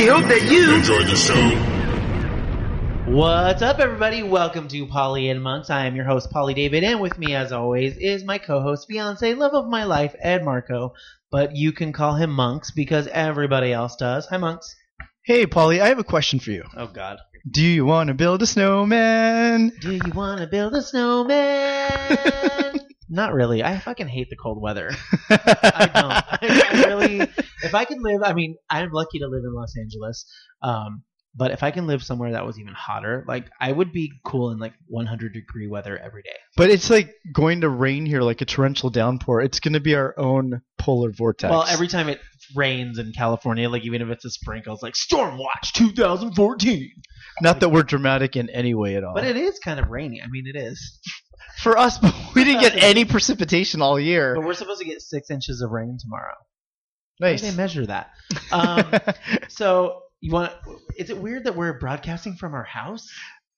We hope that you enjoy the show. What's up, everybody? Welcome to Polly and Monks. I am your host, Polly David, and with me, as always, is my co-host, fiance, love of my life, Ed Marco. But you can call him Monks because everybody else does. Hi, Monks. Hey, Polly, I have a question for you. Oh God. Do you want to build a snowman? Do you want to build a snowman? Not really. I fucking hate the cold weather. I don't. I, I really. If I could live, I mean, I'm lucky to live in Los Angeles. Um, but if I can live somewhere that was even hotter, like I would be cool in like 100 degree weather every day. But it's like going to rain here like a torrential downpour. It's going to be our own polar vortex. Well, every time it rains in California, like even if it's a sprinkle, it's like Storm Watch 2014. Not that we're dramatic in any way at all. But it is kind of rainy. I mean, it is. for us, but we didn't get any precipitation all year. But we're supposed to get six inches of rain tomorrow. How do Nice. they measure that? Um, so you want? Is it weird that we're broadcasting from our house?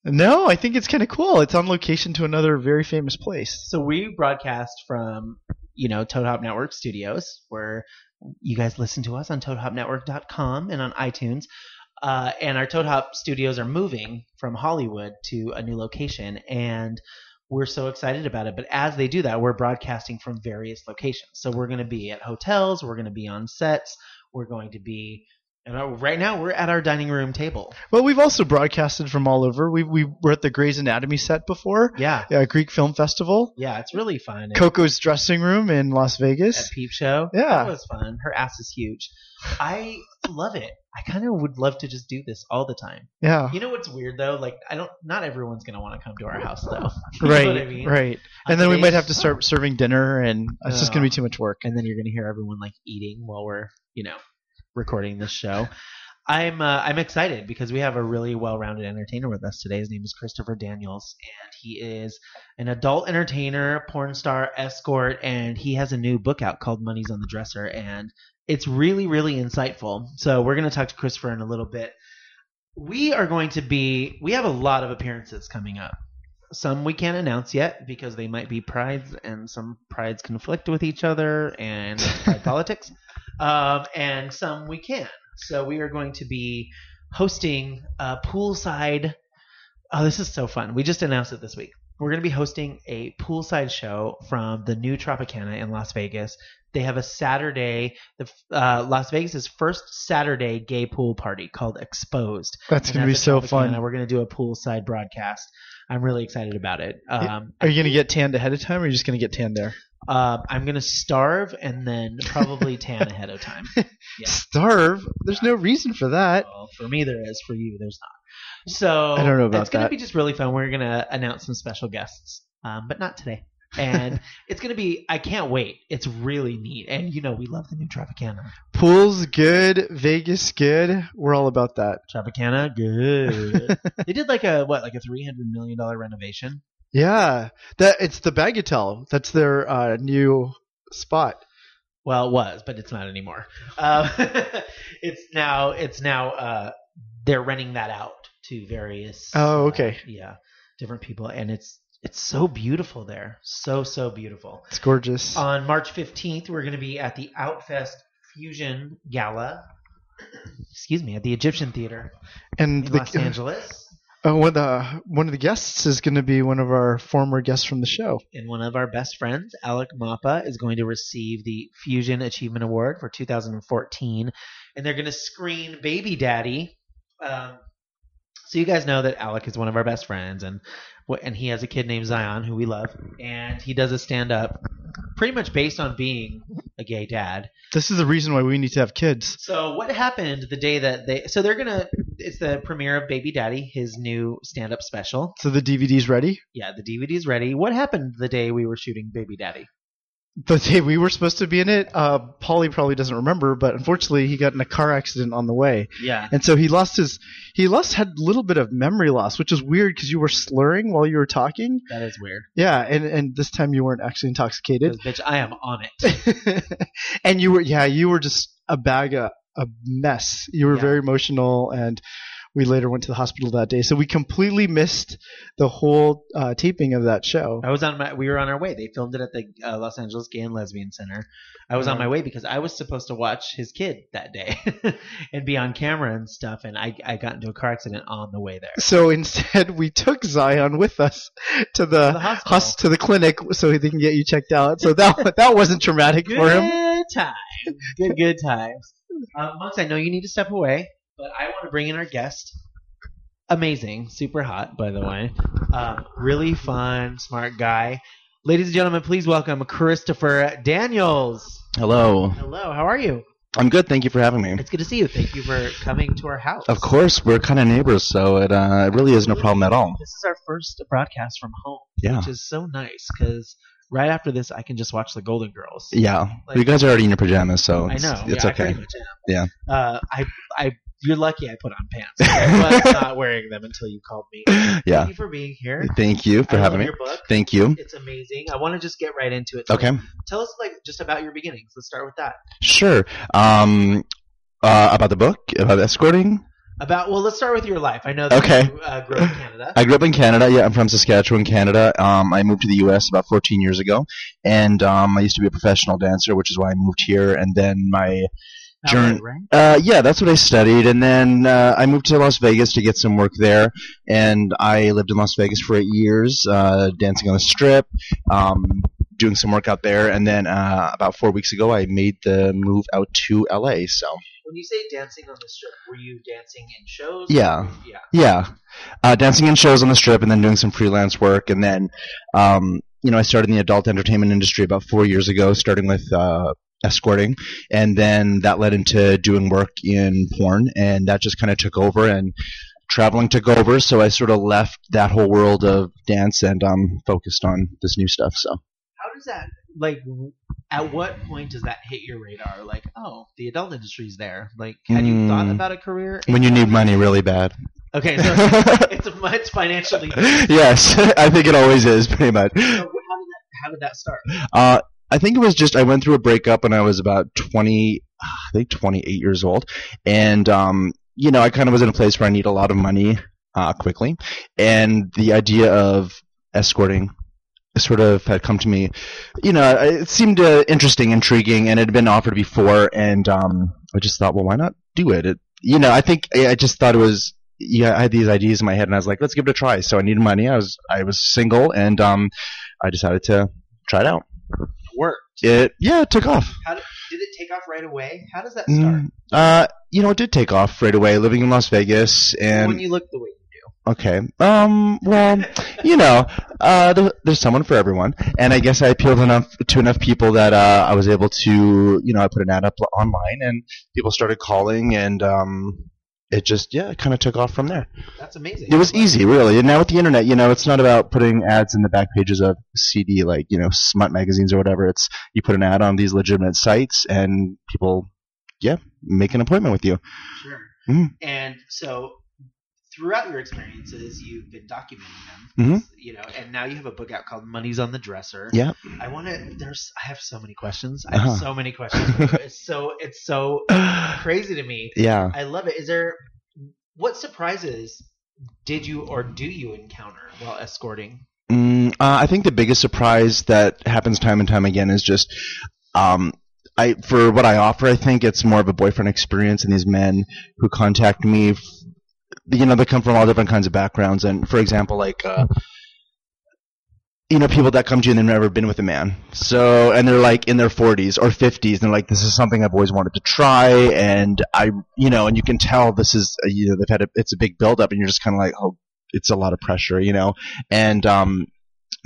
no, I think it's kind of cool. It's on location to another very famous place. So we broadcast from, you know, Toad Hop Network Studios, where you guys listen to us on ToadHopNetwork.com and on iTunes. Uh, and our Toad Hop studios are moving from Hollywood to a new location, and we're so excited about it. But as they do that, we're broadcasting from various locations. So we're going to be at hotels, we're going to be on sets, we're going to be. And right now, we're at our dining room table. Well, we've also broadcasted from all over. We we were at the Grey's Anatomy set before. Yeah, Yeah, Greek Film Festival. yeah, it's really fun. Coco's dressing room in Las at Vegas. Peep Show. Yeah. That was fun. Her ass is huge. I love it. I kind of would love to just do this all the time. Yeah. You know what's weird though? Like I don't. Not everyone's gonna want to come to our house though. You Right, I mean? right. On And then we might have to start serving dinner, and it's just gonna be too much work. And then you're gonna hear everyone like eating while we're you know recording this show. I'm uh, I'm excited because we have a really well-rounded entertainer with us today. His name is Christopher Daniels, and he is an adult entertainer, porn star, escort, and he has a new book out called Money's on the Dresser, and it's really really insightful. So we're going to talk to Christopher in a little bit. We are going to be we have a lot of appearances coming up. Some we can't announce yet because they might be prides, and some prides conflict with each other and pride politics. Um, and some we can. So we are going to be hosting a poolside. Oh, this is so fun! We just announced it this week. We're going to be hosting a poolside show from the new Tropicana in Las Vegas. They have a Saturday, the uh, Las Vegas's first Saturday gay pool party called Exposed. That's gonna be so Tropicana, fun. We're going to do a poolside broadcast. I'm really excited about it. Um, Are you gonna get tanned ahead of time, or are you just gonna get tanned there? Um, I'm going to starve and then probably tan ahead of time. Yeah. Starve? There's no reason for that. Well, for me there is. For you, there's not. So I don't know about It's gonna that. be just really fun. We're gonna announce some special guests, um, but not today. And it's gonna be. I can't wait. It's really neat. And you know, we love the new Tropicana. Pool's good, Vegas good. We're all about that. Tropicana, good. they did like a what, like a three hundred million dollar renovation. Yeah, that it's the Bagatelle. That's their uh, new spot. Well, it was, but it's not anymore. Um, it's now. It's now. Uh, they're renting that out to various. Oh, uh, okay. yeah, different people, and it's it's so beautiful there. So so beautiful. It's gorgeous. On March 15th, we're going to be at the Outfest Fusion Gala. Excuse me, at the Egyptian Theater and in the, Los Angeles. Uh, one, of the, one of the guests is going to be one of our former guests from the show. And one of our best friends, Alec Mapa, is going to receive the Fusion Achievement Award for 2014. And they're going to screen Baby Daddy. Um, so you guys know that Alec is one of our best friends, and and he has a kid named Zion who we love, and he does a stand up, pretty much based on being a gay dad. This is the reason why we need to have kids. So what happened the day that they? So they're gonna. It's the premiere of Baby Daddy, his new stand-up special. So the DVD's ready. Yeah, the DVD's ready. What happened the day we were shooting Baby Daddy? The day we were supposed to be in it, uh, Paulie probably doesn't remember, but unfortunately he got in a car accident on the way, Yeah. and so he lost his he lost had a little bit of memory loss, which is weird because you were slurring while you were talking. That is weird. Yeah, and and this time you weren't actually intoxicated. bitch, I am on it. and you were yeah you were just a bag of a mess. You were Yeah. very emotional and. We later went to the hospital that day, so we completely missed the whole uh, taping of that show. I was on my. We were on our way. They filmed it at the uh, Los Angeles Gay and Lesbian Center. I was on Uh-huh. my way because I was supposed to watch his kid that day and be on camera and stuff. And I I got into a car accident on the way there. So instead, we took Zion with us to the, To the hospital. hos- to the clinic so they can get you checked out. So that that wasn't traumatic for him. Good times. Good good times. Uh, Monks, I know you need to step away, but I want to bring in our guest. Amazing, super hot, by the way. Um, really fun, smart guy. Ladies and gentlemen, please welcome Christopher Daniels. Hello. Hello, how are you? I'm good. Thank you for having me. It's good to see you. Thank you for coming to our house. Of course, we're kind of neighbors, so it uh, it really is no problem at all. This is our first broadcast from home, Yeah. which is so nice because right after this, I can just watch the Golden Girls. Yeah. Like- you guys are already in your pajamas, so I it's, know. it's yeah, I okay. pretty much am. Yeah. Uh, I, I, you're lucky I put on pants. I was not wearing them until you called me. Yeah. Thank you for being here. Thank you for I having love me. your book. Thank you. It's amazing. I want to just get right into it. Okay. Tell us like just about your beginnings. Let's start with that. Sure. Um, uh, about the book, about escorting. About well, let's start with your life. I know that Okay. you uh, grew up in Canada. I grew up in Canada. Yeah, I'm from Saskatchewan, Canada. Um, I moved to the U.S. about 14 years ago, and um, I used to be a professional dancer, which is why I moved here. And then my journey- right? Uh, yeah, that's what I studied, and then uh, I moved to Las Vegas to get some work there, and I lived in Las Vegas for eight years, uh, dancing on the strip, um, doing some work out there, and then uh, about four weeks ago, I made the move out to LA. So When you say dancing on the strip, were you dancing in shows? Yeah. Yeah. yeah, uh, dancing in shows on the strip, and then doing some freelance work, and then um, you know I started in the adult entertainment industry about four years ago, starting with. Uh, escorting and then that led into doing work in porn and that just kind of took over and traveling took over so i sort of left that whole world of dance and um focused on this new stuff so How does that like? At what point does that hit your radar? Like, oh, the adult industry's there. Like, had you thought Mm. about a career? when you need money really bad Okay, so it's a much financially. yes i think it always is pretty much So how did that? How did that start? uh I think it was just I went through a breakup when I was about 20, I think 28 years old, and um, you know I kind of was in a place where I need a lot of money uh, quickly, and the idea of escorting sort of had come to me. You know, it seemed uh, interesting, intriguing, and it had been offered before, and um, I just thought, well, why not do it? it you know, I think I just thought it was. Yeah, I had these ideas in my head, and I was like, "Let's give it a try." So I needed money. I was I was single, and um, I decided to try it out. Worked. It yeah, it took off. How did, did it take off right away? How does that start? Mm, uh, you know, it did take off right away. Living in Las Vegas, and when you look the way you do. okay, um, well, you know, uh, there, there's someone for everyone, and I guess I appealed enough to enough people that uh, I was able to, you know, I put an ad up online, and people started calling, and um, it just yeah, it kind of took off from there. That's amazing. It was easy, really. And now with the internet, you know, it's not about putting ads in the back pages of CD, like you know, smut magazines or whatever. It's you put an ad on these legitimate sites, and people, yeah, make an appointment with you. Sure. Mhm. And so, throughout your experiences, you've been documenting them. Mhm. You know, and now you have a book out called "Money's on the Dresser." Yeah. I want to. There's. I have so many questions. I Uh-huh. have so many questions. it's so. It's so crazy to me. yeah. I love it. Is there? What surprises did you or do you encounter while escorting? Mm, uh, I think the biggest surprise that happens time and time again is just, um, I for what I offer, I think it's more of a boyfriend experience, and these men who contact me, you know, they come from all different kinds of backgrounds, and for example, like. Uh, you know, people that come to you and they've never been with a man. So, and they're like in their 40s or 50s, and they're like, this is something I've always wanted to try, and I, you know, and you can tell this is, uh, you know, they've had a, it's a big buildup, and you're just kind of like, oh, it's a lot of pressure, you know, and um,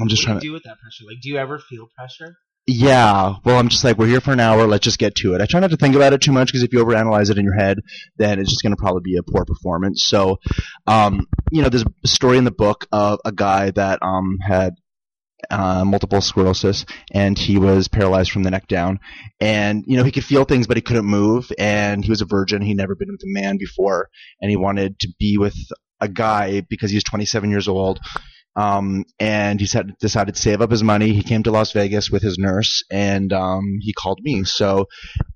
I'm just what trying do to. do with that pressure? Like, do you ever feel pressure? Yeah, well, I'm just like, we're here for an hour. Let's just get to it. I try not to think about it too much because if you overanalyze it in your head, then it's just going to probably be a poor performance. So, um, you know, there's a story in the book of a guy that um had uh, multiple sclerosis, and he was paralyzed from the neck down. And you know, he could feel things, but he couldn't move. And he was a virgin; he'd never been with a man before, and he wanted to be with a guy because he was 27 years old. Um, and he said, decided to save up his money. He came to Las Vegas with his nurse, and um, he called me. So,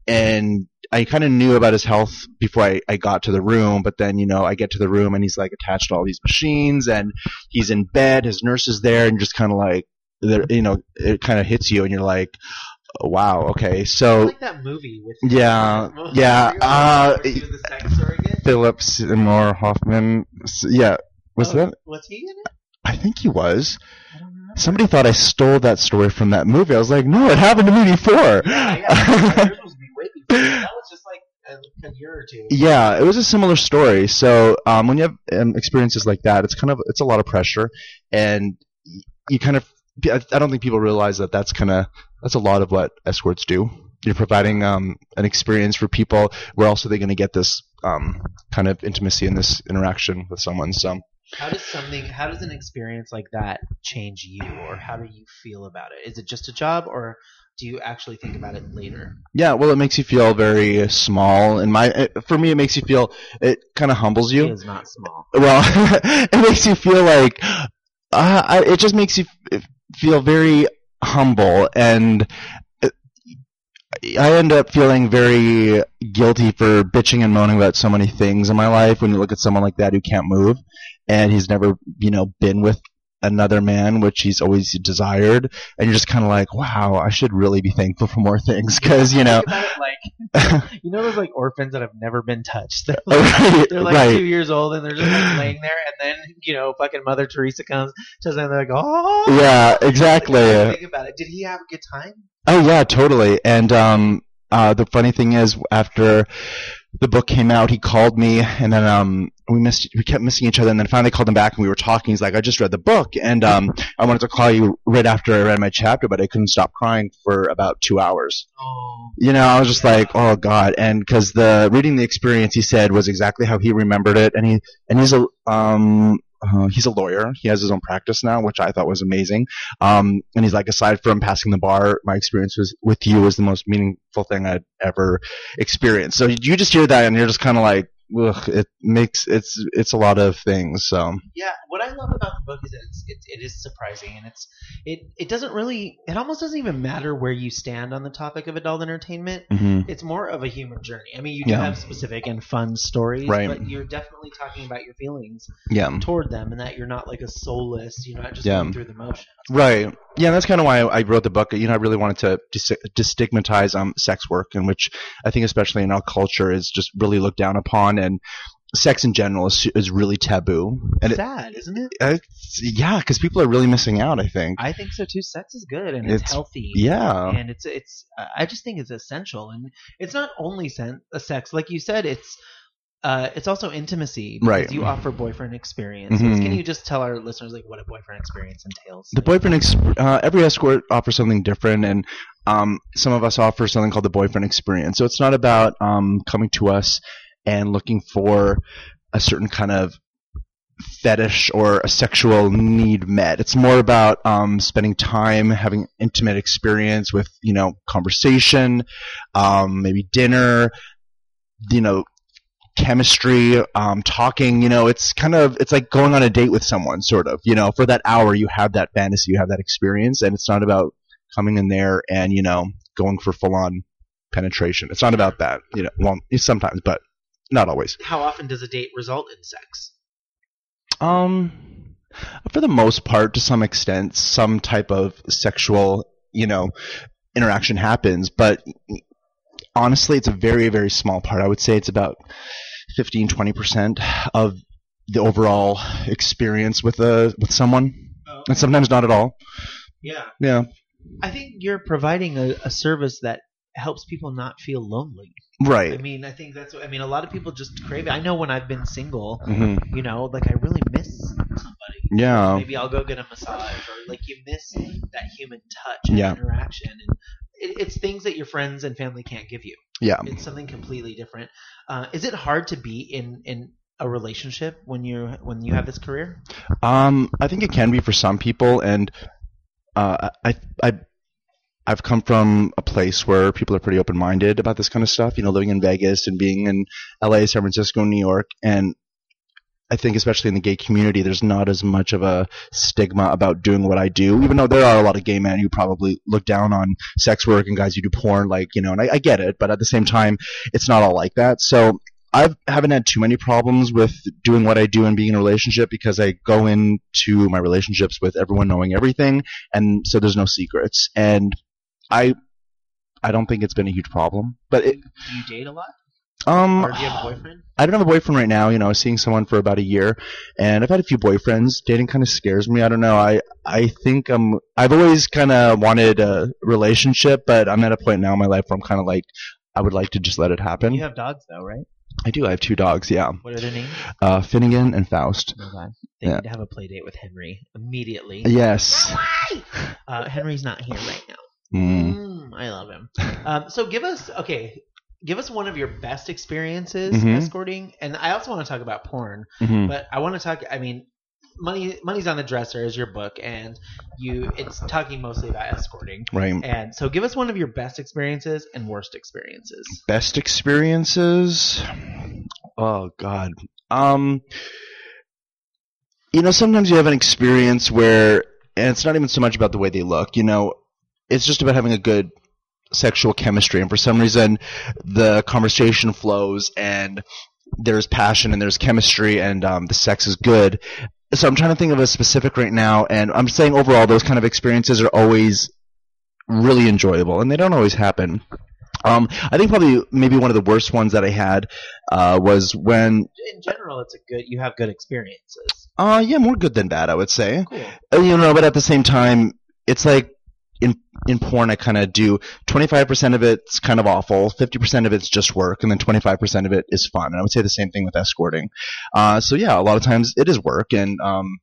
and I kind of knew about his health before I, I got to the room, but then, you know, I get to the room and he's like attached to all these machines and he's in bed, his nurse is there and just kind of like, there- you know, it kind of hits you and you're like, oh, wow, okay. I So, like that movie with Yeah, yeah, uh, Where he was a sex surrogate. Philip Seymour Hoffman, yeah, was Oh, that? Was he in it? I think he was. I don't know. Somebody thought I stole that story from that movie. I was like, no, it happened to me before. Yeah, yeah. Yours was way before. That was just like a, a year or two. Yeah, it was a similar story. So um, when you have um, experiences like that, it's kind of it's a lot of pressure, and you kind of I I don't think people realize that that's kind of that's a lot of what escorts do. You're providing um, an experience for people where also they're going to get this um, kind of intimacy and this interaction with someone. So How does something? How does an experience like that change you, or how do you feel about it? Is it just a job, or do you actually think about it later? yeah, well, it makes you feel very small. And my it, for me, it makes you feel it kind of humbles you. It is not small. well, it makes you feel like uh, I, it just makes you feel very humble, and I end up feeling very guilty for bitching and moaning about so many things in my life. When you look at someone like that who can't move, and he's never, you know, been with another man, which he's always desired, and you're just kind of like, wow, I should really be thankful for more things, because you know, Think about it like you know those like orphans that have never been touched. They're like, right, they're like right. two years old and they're just like laying there, and then you know fucking Mother Teresa comes, just and they're like, oh Yeah, exactly. Like, think about it. Did he have a good time? Oh yeah, totally. And um, uh, the funny thing is, after the book came out, he called me, and then um, we missed, we kept missing each other, and then finally called him back, and we were talking. He's like, "I just read the book, and um, I wanted to call you right after I read my chapter, but I couldn't stop crying for about two hours." Oh, You know, I was just like, "Oh God!" And because the reading the experience, he said was exactly how he remembered it, and he and he's a um. Uh, he's a lawyer. He has his own practice now, which I thought was amazing. Um, and he's like, aside from passing the bar, my experience was with you was the most meaningful thing I'd ever experienced. So you just hear that, and you're just kind of like, ugh, it makes it's it's a lot of things. So yeah. What I love about the book is that it's, it, it is surprising, and it's it it doesn't really it almost doesn't even matter where you stand on the topic of adult entertainment. mhm. It's more of a human journey. I mean, you do Yeah. have specific and fun stories, Right. but you're definitely talking about your feelings yeah, toward them, and that you're not like a soulless. You're not just Yeah. going through the motions. right. Yeah, that's kind of why I wrote the book. You know, I really wanted to dis- destigmatize um sex work, and which I think, especially in our culture, is just really looked down upon, and sex in general is is really taboo. And Sad, isn't it? yeah, because people are really missing out. I think. I think so too. Sex is good and it's, It's- healthy. yeah. and it's it's. I just think it's essential, and it's not only sen- sex, like you said. It's uh, it's also intimacy. because Right. You offer boyfriend experiences. Mhm. Can you just tell our listeners like what a boyfriend experience entails? The boyfriend, ex- uh, every escort offers something different, and um, some of us offer something called the boyfriend experience. So it's not about um, coming to us and looking for a certain kind of fetish or a sexual need met. It's more about um, spending time having intimate experience with, you know, conversation, um, maybe dinner, you know, chemistry, um, talking, you know, it's kind of, it's like going on a date with someone, sort of, you know, for that hour you have that fantasy, you have that experience, and it's not about coming in there and, you know, going for full on penetration. It's not about that, you know, well, sometimes, but not always. How often does a date result in sex? Um, for the most part, to some extent, some type of sexual, you know, interaction happens, but honestly, it's a very, very small part. I would say it's about 15, 20% of the overall experience with a, with someone. And sometimes not at all. Yeah, Yeah. I think you're providing a, a service that helps people not feel lonely. I mean, I think that's. what I mean, a lot of people just crave it. I know when I've been single, hmm you know, like I really miss somebody. Yeah. Maybe I'll go get a massage, or like you miss that human touch and Yeah. interaction, and it, it's things that your friends and family can't give you. Yeah. It's something completely different. Uh, is it hard to be in in a relationship when you when you have this career? Um, I think it can be for some people, and uh, I I I've come from a place where people are pretty open minded about this kind of stuff. You know, living in Vegas and being in L.A., San Francisco, New York, and I think especially in the gay community, there's not as much of a stigma about doing what I do, even though there are a lot of gay men who probably look down on sex work and guys who do porn, like, you know, and I, I get it, but at the same time, it's not all like that. So I haven't had too many problems with doing what I do and being in a relationship because I go into my relationships with everyone knowing everything, and so there's no secrets. And I, I don't think it's been a huge problem. But it, Do you date a lot? um, Or do you have a boyfriend? I don't have a boyfriend right now. You know, I was seeing someone for about a year, and I've had a few boyfriends. Dating kind of scares me. I don't know. I I think I'm. I've always kind of wanted a relationship, but I'm at a point now in my life where I'm kind of like, I would like to just let it happen. You have dogs though, right? I do. I have two dogs. Yeah, What are their names? uh, Finnegan and Faust. Okay. They Yeah. need to have a play date with Henry immediately. Yes. Uh, Henry's not here right now. Mm. Mm, I love him. Um, so give us okay. Give us one of your best experiences Mhm. escorting, and I also want to talk about porn. hmm But I want to talk. I mean, money money's on the dresser is your book, and you it's talking mostly about escorting. Right. And so, give us one of your best experiences and worst experiences. Best experiences. Oh God. Um. You know, sometimes you have an experience where, and it's not even so much about the way they look. You know, it's just about having a good sexual chemistry, and for some reason, the conversation flows and there's passion and there's chemistry and um, the sex is good. So I'm trying to think of a specific right now, and I'm saying overall those kind of experiences are always really enjoyable, and they don't always happen. Um, I think probably maybe one of the worst ones that I had uh, was when, In general, it's a good. You have good experiences. uh, yeah, more good than bad, I would say. Cool. Uh, you know, but at the same time, it's like in in porn, I kind of do 25% of it's kind of awful, 50% of it's just work, and then 25% of it is fun. And I would say the same thing with escorting. Uh, so yeah, a lot of times it is work, and um,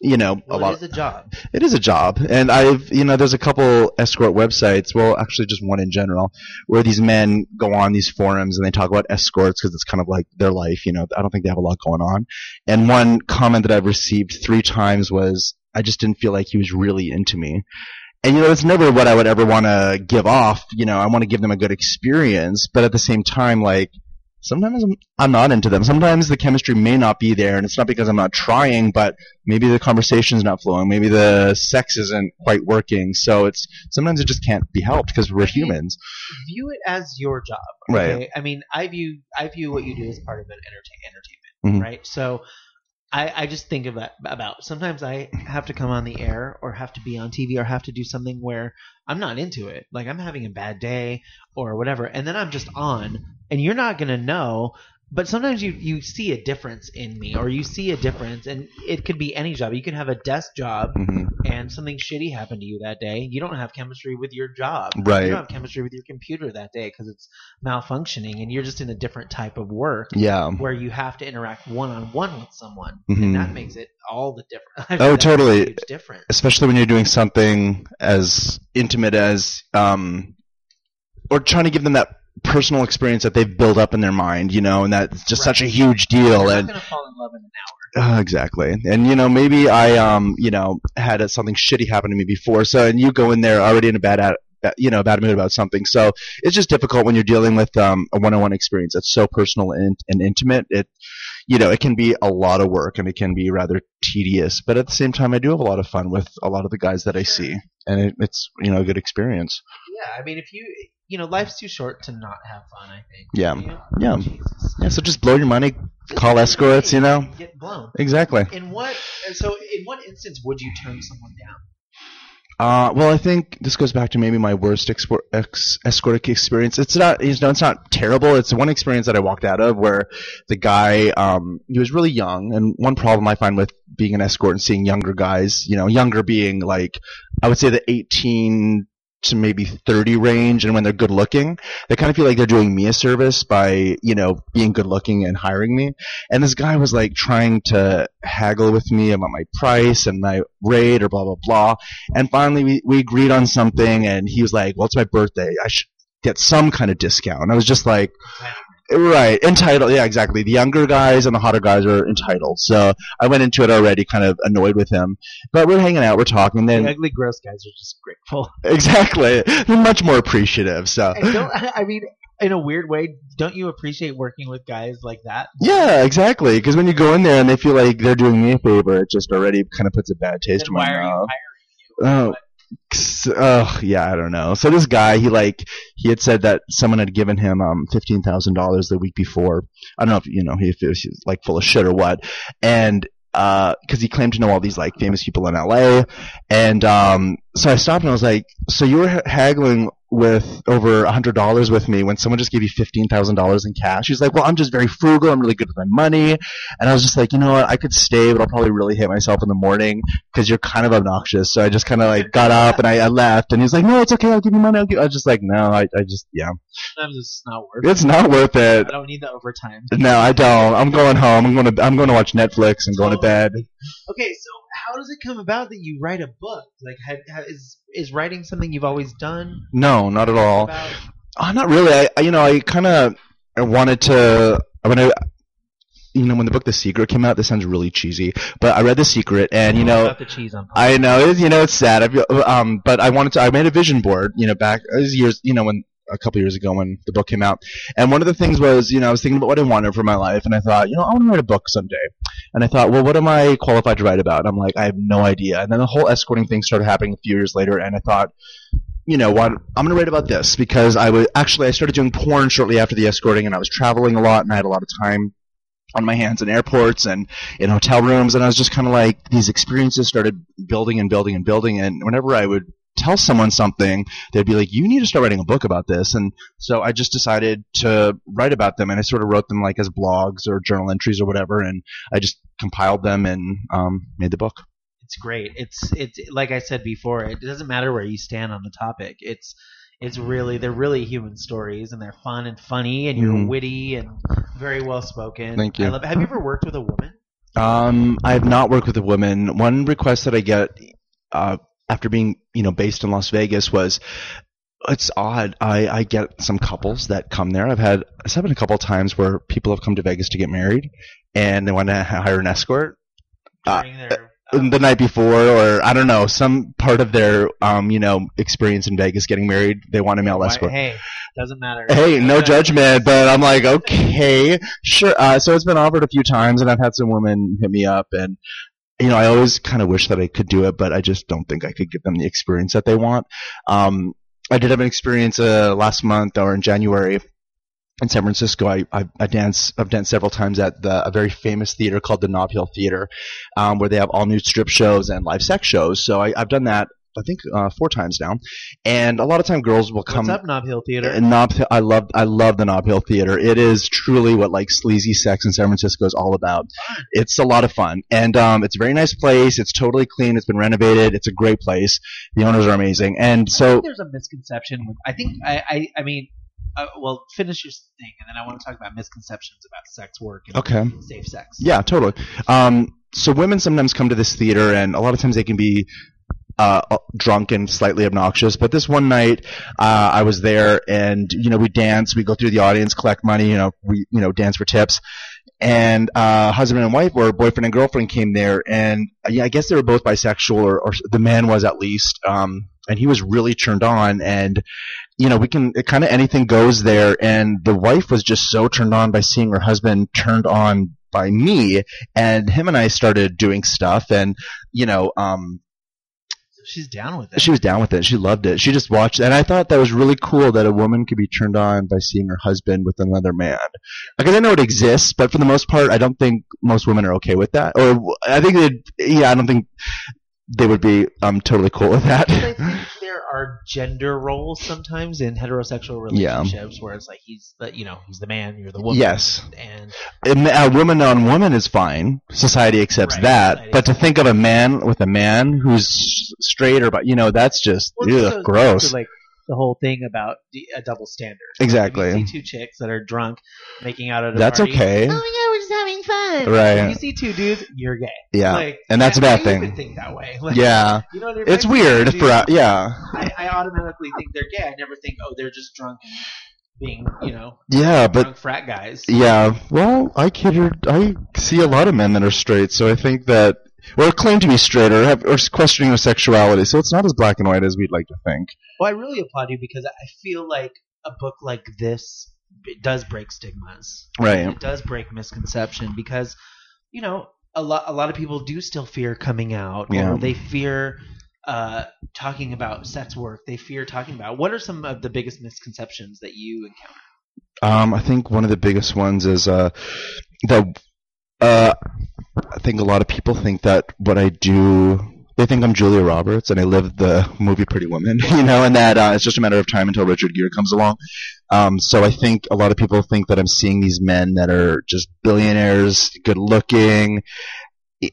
you know, a lot. it is a job. It is a job, and I've you know there's a couple escort websites. Well, actually, just one in general, where these men go on these forums and they talk about escorts because it's kind of like their life. You know, I don't think they have a lot going on. And one comment that I've received three times was, "I just didn't feel like he was really into me." And you know, it's never what I would ever want to give off. You know, I want to give them a good experience, but at the same time, like sometimes I'm, I'm not into them. Sometimes the chemistry may not be there, and it's not because I'm not trying, but maybe the conversation's not flowing. Maybe the sex isn't quite working. So it's sometimes it just can't be helped because we're humans. View it as your job. Right. I mean, I view I view what you do as part of an entertain, entertainment, Mhm. right? So. I, I just think that about sometimes I have to come on the air or have to be on TV or have to do something where I'm not into it. Like I'm having a bad day or whatever, and then I'm just on, and you're not gonna know. But sometimes you you see a difference in me, or you see a difference, and it could be any job. You could have a desk job, hmm and something shitty happened to you that day. You don't have chemistry with your job. Right. You don't have chemistry with your computer that day because it's malfunctioning, and you're just in a different type of work Yeah. where you have to interact one on one with someone, Mhm. and that makes it all the difference. Oh, totally. Huge difference. especially when you're doing something as intimate as um or trying to give them that personal experience that they've built up in their mind you know and that's just such a huge deal You're not and gonna fall in love in an hour. uh, exactly. And you know maybe i um you know had a, something shitty happen to me before so and you go in there already in a bad at, you know bad mood about something. So it's just difficult when you're dealing with um a one-on-one experience that's so personal and, and intimate. It you know, it can be a lot of work and it can be rather tedious, but at the same time, I do have a lot of fun with a lot of the guys that I see, and it, it's you know a good experience. Yeah, I mean, if you you know, life's too short to not have fun. I think. Yeah. You know? Yeah. Jesus. Yeah, so just blow your money, call escorts, you know. Get blown. Exactly. In what? So, in what instance would you turn someone down? Uh, well, I think this goes back to maybe my worst ex, escorting experience. It's not, you know, it's not terrible. It's one experience that I walked out of where the guy, um, he was really young. And one problem I find with being an escort and seeing younger guys, you know, younger being like, I would say the 18 to maybe 30 range. And when they're good looking, they kind of feel like they're doing me a service by, you know, being good looking and hiring me. And this guy was like trying to haggle with me about my price and my rate or blah, blah, blah. And finally, we, we agreed on something, and he was like, "Well, it's my birthday. I should get some kind of discount." And I was just like, Right, entitled. Yeah, exactly. The younger guys and the hotter guys are entitled. So I went into it already kind of annoyed with him. But we're hanging out, we're talking, The then ugly, gross guys are just grateful. exactly, they're much more appreciative. So And don't, I mean, in a weird way, don't you appreciate working with guys like that? yeah, exactly. Because when you go in there and they feel like they're doing me a favor, it just already kind of puts a bad taste Then in my why are you mouth. Oh, oh, yeah, I don't know. So this guy, he like, he had said that someone had given him um fifteen thousand dollars the week before. I don't know if you know if it was like full of shit or what, and uh, because he claimed to know all these like famous people in L.A. And um, so I stopped and I was like, so you were haggling with over a hundred dollars with me when someone just gave you fifteen thousand dollars in cash. She's like, well, I'm just very frugal. I'm really good with my money. And I was just like, you know what? I could stay, but I'll probably really hit myself in the morning because you're kind of obnoxious. So I just kind of like got up and I, I left. And he's like, no, it's okay. I'll give you money. I'll give. I was just like, no, I, I just, yeah, Sometimes it's not worth it. not worth it. I don't need the overtime. No, I don't. I'm going home. I'm going to, I'm going to watch Netflix and going to bed. Okay, so how does it come about that you write a book? Like, have, have, is is writing something you've always done? No, not at all. About? Oh, not really. I, I you know, I kind of wanted to. When I, you know, when the book The Secret came out, this sounds really cheesy, but I read The Secret, and you know, the cheese on. I know, it's, you know, it's sad. I feel, um, but I wanted to. I made a vision board, you know, back years, you know, when a couple years ago when the book came out, and one of the things was, you know, I was thinking about what I wanted for my life, and I thought, you know, I want to write a book someday, and I thought, well, what am I qualified to write about? And I'm like, I have no idea, and then the whole escorting thing started happening a few years later, and I thought. You know what? I'm going to write about this because I was actually I started doing porn shortly after the escorting, and I was traveling a lot, and I had a lot of time on my hands in airports and in hotel rooms and I was just kind of like these experiences started building and building and building and whenever I would tell someone something they'd be like you need to start writing a book about this and so I just decided to write about them and I sort of wrote them like as blogs or journal entries or whatever and I just compiled them and um, made the book It's great. It's it's like I said before. It doesn't matter where you stand on the topic. It's it's really they're really human stories and they're fun and funny and you're Mhm. witty and very well spoken. Thank you. I love, have you ever worked with a woman? Um, I have not worked with a woman. One request that I get uh, after being, you know, based in Las Vegas was it's odd. I, I get some couples that come there. I've had it's happened a couple of times where people have come to Vegas to get married and they want to hire an escort Uh, their, the night before, or I don't know, some part of their, um, you know, experience in Vegas getting married. They want a male escort. Hey, doesn't matter. Hey, no Uh, judgment, but I'm like, okay, sure. Uh, so it's been offered a few times, and I've had some women hit me up, and you know, I always kind of wish that I could do it, but I just don't think I could give them the experience that they want. Um, I did have an experience uh, last month or in January in San Francisco. I, I, I dance, I've danced several times at the, a very famous theater called the Nob Hill Theater, um, where they have all new strip shows and live sex shows. So I, I've done that. I think uh, four times now, and a lot of time girls will come. What's up, Nob Hill Theater? And Nob Hill, I love I love the Nob Hill Theater. It is truly what like sleazy sex in San Francisco is all about. It's a lot of fun, and um, it's a very nice place. It's totally clean. It's been renovated. It's a great place. The owners are amazing, and I so think there's a misconception with. I think I I, I mean, uh, well, finish your thing, and then I want to talk about misconceptions about sex work and okay, safe sex. yeah, totally. Um, so women sometimes come to this theater, and a lot of times they can be uh, drunk and slightly obnoxious. But this one night, uh, I was there, and you know, we dance, we go through the audience, collect money, you know, we you know dance for tips. And uh, husband and wife, or boyfriend and girlfriend, came there, and uh, yeah, I guess they were both bisexual, or, or the man was at least, um, and he was really turned on, and you know, we can kind of anything goes there, and the wife was just so turned on by seeing her husband turned on by me, and him and I started doing stuff, and you know, um, she's down with it. she was down with it. She loved it. She just watched, it. and I thought that was really cool that a woman could be turned on by seeing her husband with another man. Because I know it exists, but for the most part, I don't think most women are okay with that. Or I think that, yeah, I don't think they would be um totally cool with that. There are gender roles sometimes in heterosexual Yeah. relationships where it's like he's the you know he's the man, you're the woman. Yes. and And a woman on woman is fine. Society accepts Right, that. society But to think of a man with a man who's straight or, but you know, that's just Well, ugh, back gross. like the whole thing about a double standard. Exactly. You see two chicks that are drunk making out at a That's party, okay. Oh we're just having fun. Right. If you see two dudes, you're gay. Yeah. Like, And that's a bad do thing. Even think that way. Like, yeah. You know, It's weird two for, dudes, yeah. I, I automatically think they're gay. I never think, oh, they're just drunk and being you know Yeah, but frat guys. yeah. Well, I cater. I see a lot of men that are straight, so I think that or claim to be straight or have or questioning their sexuality. So it's not as black and white as we'd like to think. Well, I really applaud you because I feel like a book like this it does break stigmas. Right. It does break misconception because you know a lot a lot of people do still fear coming out Yeah. or they fear uh, talking about sex work. They fear talking about. What are some of the biggest misconceptions that you encounter? Um, I think one of the biggest ones is uh, that uh, I think a lot of people think that what I do, they think I'm Julia Roberts and I live the movie Pretty Woman, you know, and that uh, it's just a matter of time until Richard Gere comes along. Um, so I think a lot of people think that I'm seeing these men that are just billionaires, good looking.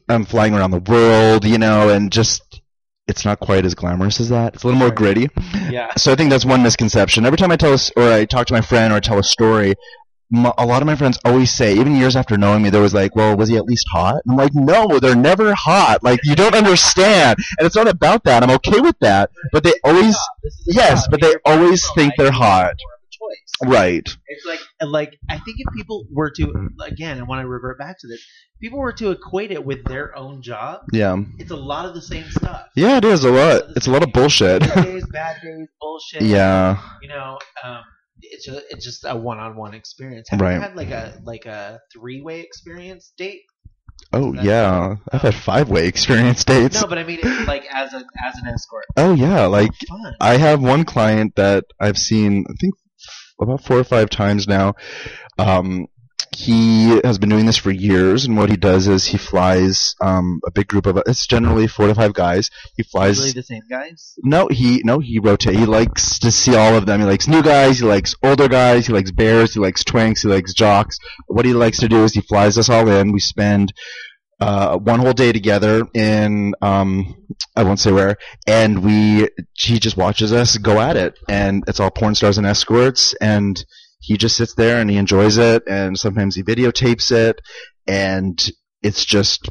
I'm flying around the world, you know, and just it's not quite as glamorous as that. It's a little more gritty. Yeah. So I think that's one misconception. Every time I tell us, or I talk to my friend, or I tell a story, a lot of my friends always say, even years after knowing me, they was like, "Well, was he at least hot?" And I'm like, "No, they're never hot. Like you don't understand." And it's not about that. I'm okay with that, but they always, a yes, but they always think they're hot. more of a choice. Right. It's like like I think if people were to again, I want to revert back to this. If people were to equate it with their own job, Yeah. it's a lot of the same stuff. Yeah, it is a lot. It's a lot of bullshit. Good days, bad days, bullshit. yeah. You know, um, it's just it's just a one-on-one experience. Have Right. you had like a like a three-way experience date? Oh yeah. I've had five way experience dates. No, but I mean it's like as a as an escort. Oh yeah. Like I have one client that I've seen, I think, about four or five times now. Um, he has been doing this for years, and what he does is he flies um, a big group of. It's generally four to five guys. He flies. Usually the same guys. no, he no, he rotates. He likes to see all of them. He likes new guys. He likes older guys. He likes bears. He likes twinks. He likes jocks. What he likes to do is he flies us all in. We spend uh, one whole day together in um, I won't say where, and we he just watches us go at it, and it's all porn stars and escorts, and he just sits there and he enjoys it, and sometimes he videotapes it, and it's just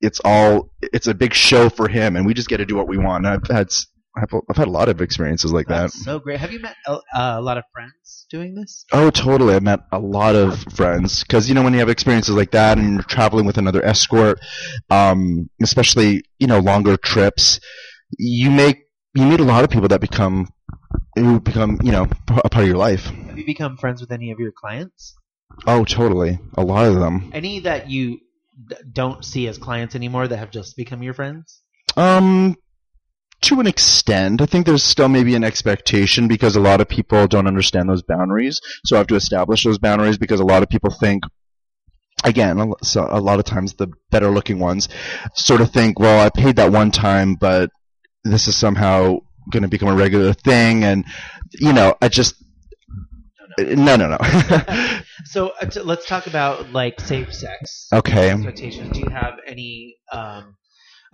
it's all it's a big show for him, and we just get to do what we want. And I've had I've, I've had a lot of experiences like that. So great. Have you met a, a lot of friends doing this? Oh, totally. I've met a lot of friends because you know when you have experiences like that and you're traveling with another escort, um, especially you know longer trips, you make you meet a lot of people that become who become you know a part of your life. Have you become friends with any of your clients? Oh, totally. A lot of them. Any that you d- don't see as clients anymore that have just become your friends? Um, to an extent, I think there's still maybe an expectation because a lot of people don't understand those boundaries. So I have to establish those boundaries because a lot of people think, again, a so a lot of times the better looking ones sort of think, well, I paid that one time, but this is somehow going to become a regular thing. And, you know, I just, no, no, no. So uh, t- let's talk about like safe sex okay. expectations. Do you have any? Um,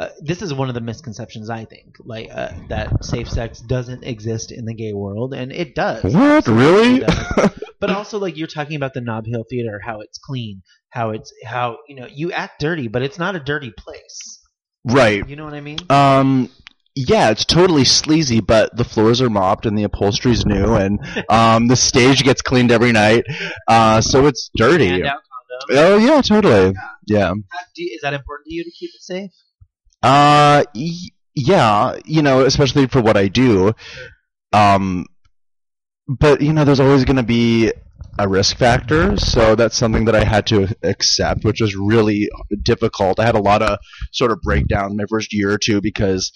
uh, this is one of the misconceptions I think, like uh, that safe sex doesn't exist in the gay world, and it does. What? Really? Does. but also, like you're talking about the Nob Hill Theater, how it's clean, how it's how you know you act dirty, but it's not a dirty place. right. You know what I mean? Um, yeah, it's totally sleazy, but the floors are mopped and the upholstery's new, and um, the stage gets cleaned every night, uh, so it's dirty. Hand out condoms. Oh yeah, totally. Yeah. Is that important to you to keep it safe? Uh, y- yeah, you know, especially for what I do. Um, but you know, there's always going to be a risk factor, so that's something that I had to accept, which was really difficult. I had a lot of sort of breakdown my first year or two because,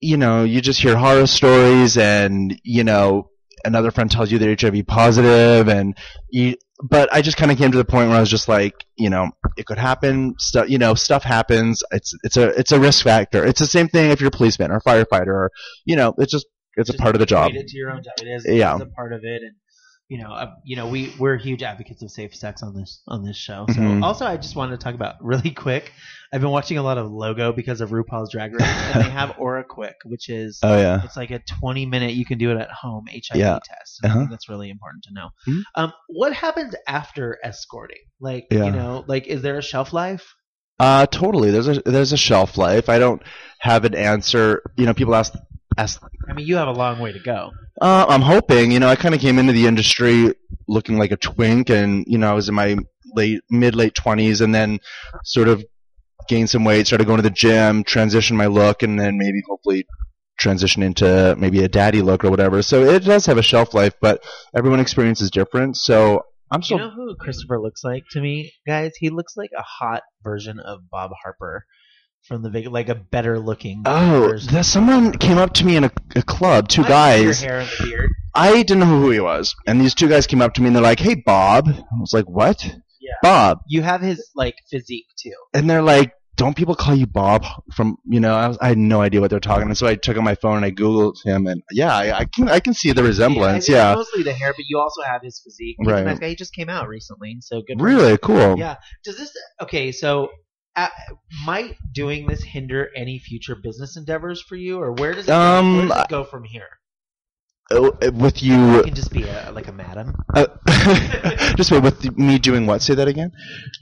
you know, you just hear horror stories, and you know, another friend tells you they're HIV positive, and you. But I just kind of came to the point where I was just like, you know, it could happen. Stuff, you know, stuff happens. It's it's a it's a risk factor. It's the same thing if you're a policeman or a firefighter, or you know, it's just it's a part of the job. It to your own job. It is, Yeah. it's a part of it, and you know, uh, you know, we we're huge advocates of safe sex on this on this show. So Mhm. also, I just wanted to talk about really quick. I've been watching a lot of Logo because of RuPaul's Drag Race, and they have OraQuick, which is Oh yeah. it's like a 20 minute you can do it at home HIV Yeah. test. Uh-huh. think that's really important to know. Mhm. Um, what happens after escorting? Like, Yeah. you know, like is there a shelf life? Uh, totally. There's a there's a shelf life. I don't have an answer. You know, people ask as I mean, you have a long way to go. Uh, I'm hoping. You know, I kind of came into the industry looking like a twink, and you know, I was in my late, mid late twenties, and then sort of gained some weight, started going to the gym, transitioned my look, and then maybe hopefully transition into maybe a daddy look or whatever. So it does have a shelf life, but everyone experience is different. So I'm still. you know who Christopher looks like to me, guys? He looks like a hot version of Bob Harper from the big, like a better looking. Oh, someone came up to me in a, a club. Two I like your guys. hair and beard. I didn't know who he was, and these two guys came up to me and they're like, "Hey, Bob." I was like, "What?" Yeah. Bob. You have his like physique too. and they're like, "Don't people call you Bob?" From you know, I, was, I had no idea what they're talking. And so I took out my phone and I googled him, and yeah, I, I can I can see the resemblance. Think Yeah, mostly the hair, but you also have his physique. He's Right. a nice guy. He just came out recently, so good. him. really cool. Yeah. Does this okay? So, uh, might doing this hinder any future business endeavors for you, or where does it, Um, where does it go from here? Uh, With You you, can just be a, like a madam. uh, just wait. With me doing what? Say that again.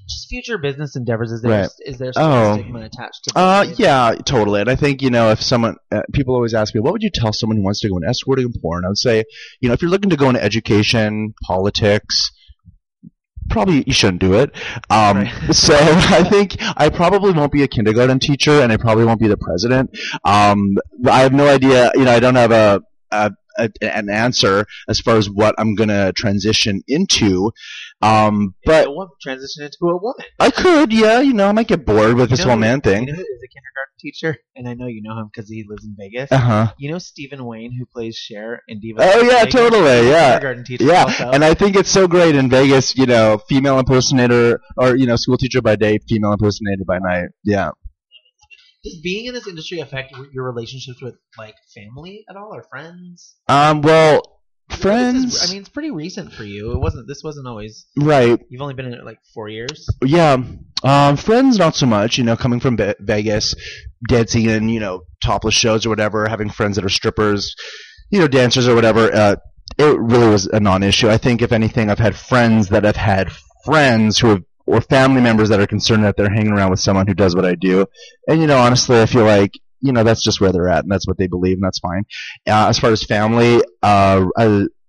Just future business endeavors. Is there Right. is there some Oh. stigma attached to? Uh, yeah, totally. And I think you know, if someone, uh, people always ask me, what would you tell someone who wants to go into escorting and porn? I would say, you know, if you're looking to go into education, politics, probably you shouldn't do it. Um, Right. so I think I probably won't be a kindergarten teacher, and I probably won't be the president. Um, I have no idea. You know, I don't have a, a, a an answer as far as what I'm gonna transition into. Um, But woman transition into a woman. I could, yeah. You know, I might get bored with You this know whole man thing. You know is a kindergarten teacher? And I know you know him because he lives in Vegas. Uh huh. You know Stephen Wayne, who plays Cher in Diva. Oh, yeah, Vegas? totally, yeah. kindergarten teacher. Yeah, also. and I think it's so great in Vegas. You know, female impersonator or you know, school teacher by day, female impersonator by night. Yeah. Does being in this industry affect your- relationships with like family at all or friends? Um. Well, This is- friends. I mean, it's pretty recent for you. It wasn't. This wasn't always. right. You've only been in it like four years. Yeah. Um. Friends, not so much. You know, coming from Ve- Vegas, dancing in you know topless shows or whatever, having friends that are strippers, you know, dancers or whatever. Uh, it really was a non-issue. I think if anything, I've had friends that have had friends who have or family members that are concerned that they're hanging around with someone who does what I do. And you know, honestly, I feel like you know that's just where they're at, and that's what they believe, and that's fine. Uh, as far as family, uh,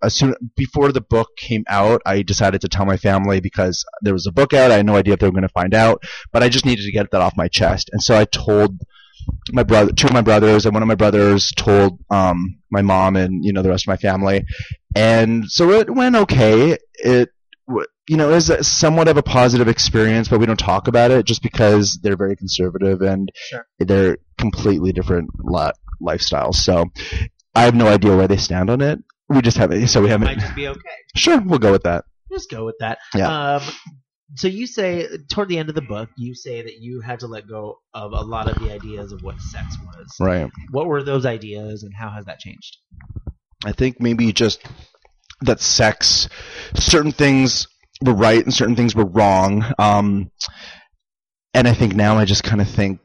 as soon before the book came out, I decided to tell my family because there was a book out. I had no idea if they were going to find out, but I just needed to get that off my chest, and so I told my brother, two of my brothers, and one of my brothers told um, my mom and you know the rest of my family, and so it went okay. It you know is somewhat of a positive experience, but we don't talk about it just because they're very conservative and Sure. they're completely different li- lifestyles. So I have no idea where they stand on it. We just have it, so we haven't. Might just be okay. Sure, we'll go with that. Just go with that. Yeah. Um, so you say toward the end of the book, you say that you had to let go of a lot of the ideas of what sex was. Right. What were those ideas, and how has that changed? I think maybe just that sex, certain things were right and certain things were wrong. Um, and I think now I just kind of think,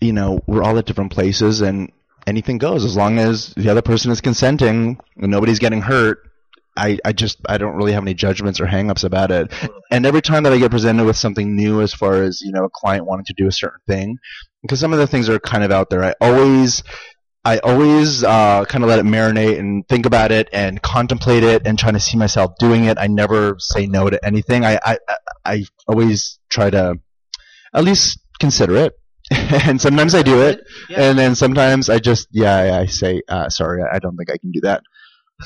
you know, we're all at different places and anything goes as long as the other person is consenting and nobody's getting hurt. I, I just I don't really have any judgments or hangups about it. And every time that I get presented with something new as far as, you know, a client wanting to do a certain thing, because some of the things are kind of out there, I always I always uh, kind of let it marinate and think about it and contemplate it and trying to see myself doing it. I never say no to anything. I I, I- I always try to at least consider it, and sometimes I do it, Yeah. and then sometimes I just yeah I, I say uh, sorry I don't think I can do that.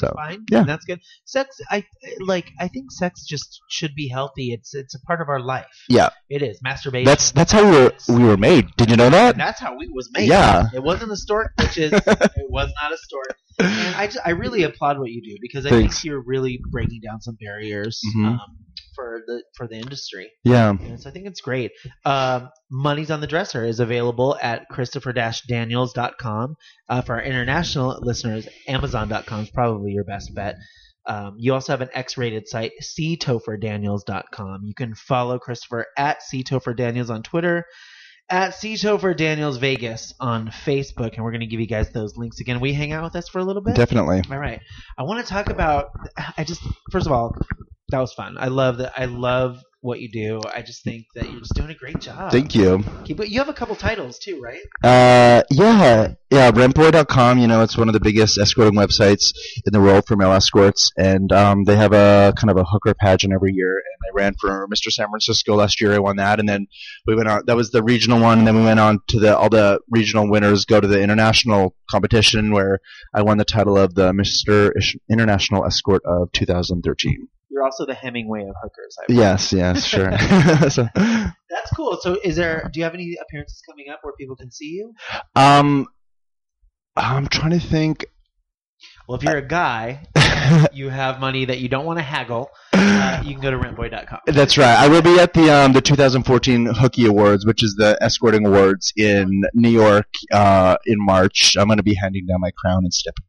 So fine. yeah. that's good. Sex, I like. I think sex just should be healthy. It's it's a part of our life. Yeah. it is masturbation. that's that's how we were we were made. Did you know that? and that's how we was made. Yeah. it wasn't a stork, bitches. it was not a stork. And I, just, I really applaud what you do because I Thanks. think you're really breaking down some barriers Mhm. um, for the for the industry. Yeah. And so I think it's great. Um, Money's on the Dresser is available at christopher-daniels.com. Uh, for our international listeners, amazon.com is probably your best bet. Um, you also have an X-rated site, ctopherdaniels.com. You can follow Christopher at ctopherdaniels on Twitter, at ctopherdaniels Vegas on Facebook, and we're going to give you guys those links again. Will you hang out with us for a little bit? Definitely. All right. I want to talk about. I just first of all, that was fun. I love that. I love what you do. I just think that you're just doing a great job. Thank you. Keep it. You have a couple titles too, right? Uh, yeah, yeah. Rentboy.com. You know, it's one of the biggest escorting websites in the world for male escorts, and um, they have a kind of a hooker pageant every year. And I ran for Mr. San Francisco last year. I won that, and then we went on. That was the regional one, and then we went on to the all the regional winners go to the international competition where I won the title of the Mr. Ish- International Escort of 2013. You're also the Hemingway of hookers. I Yes, yes, sure. so, That's cool. So, is there? Do you have any appearances coming up where people can see you? um, I'm trying to think. Well, if you're a guy, you have money that you don't want to haggle. Uh, you can go to rentboy.com. That's right. I will be at the um, the 2014 Hookie Awards, which is the escorting awards in New York uh, in March. I'm going to be handing down my crown and stepping.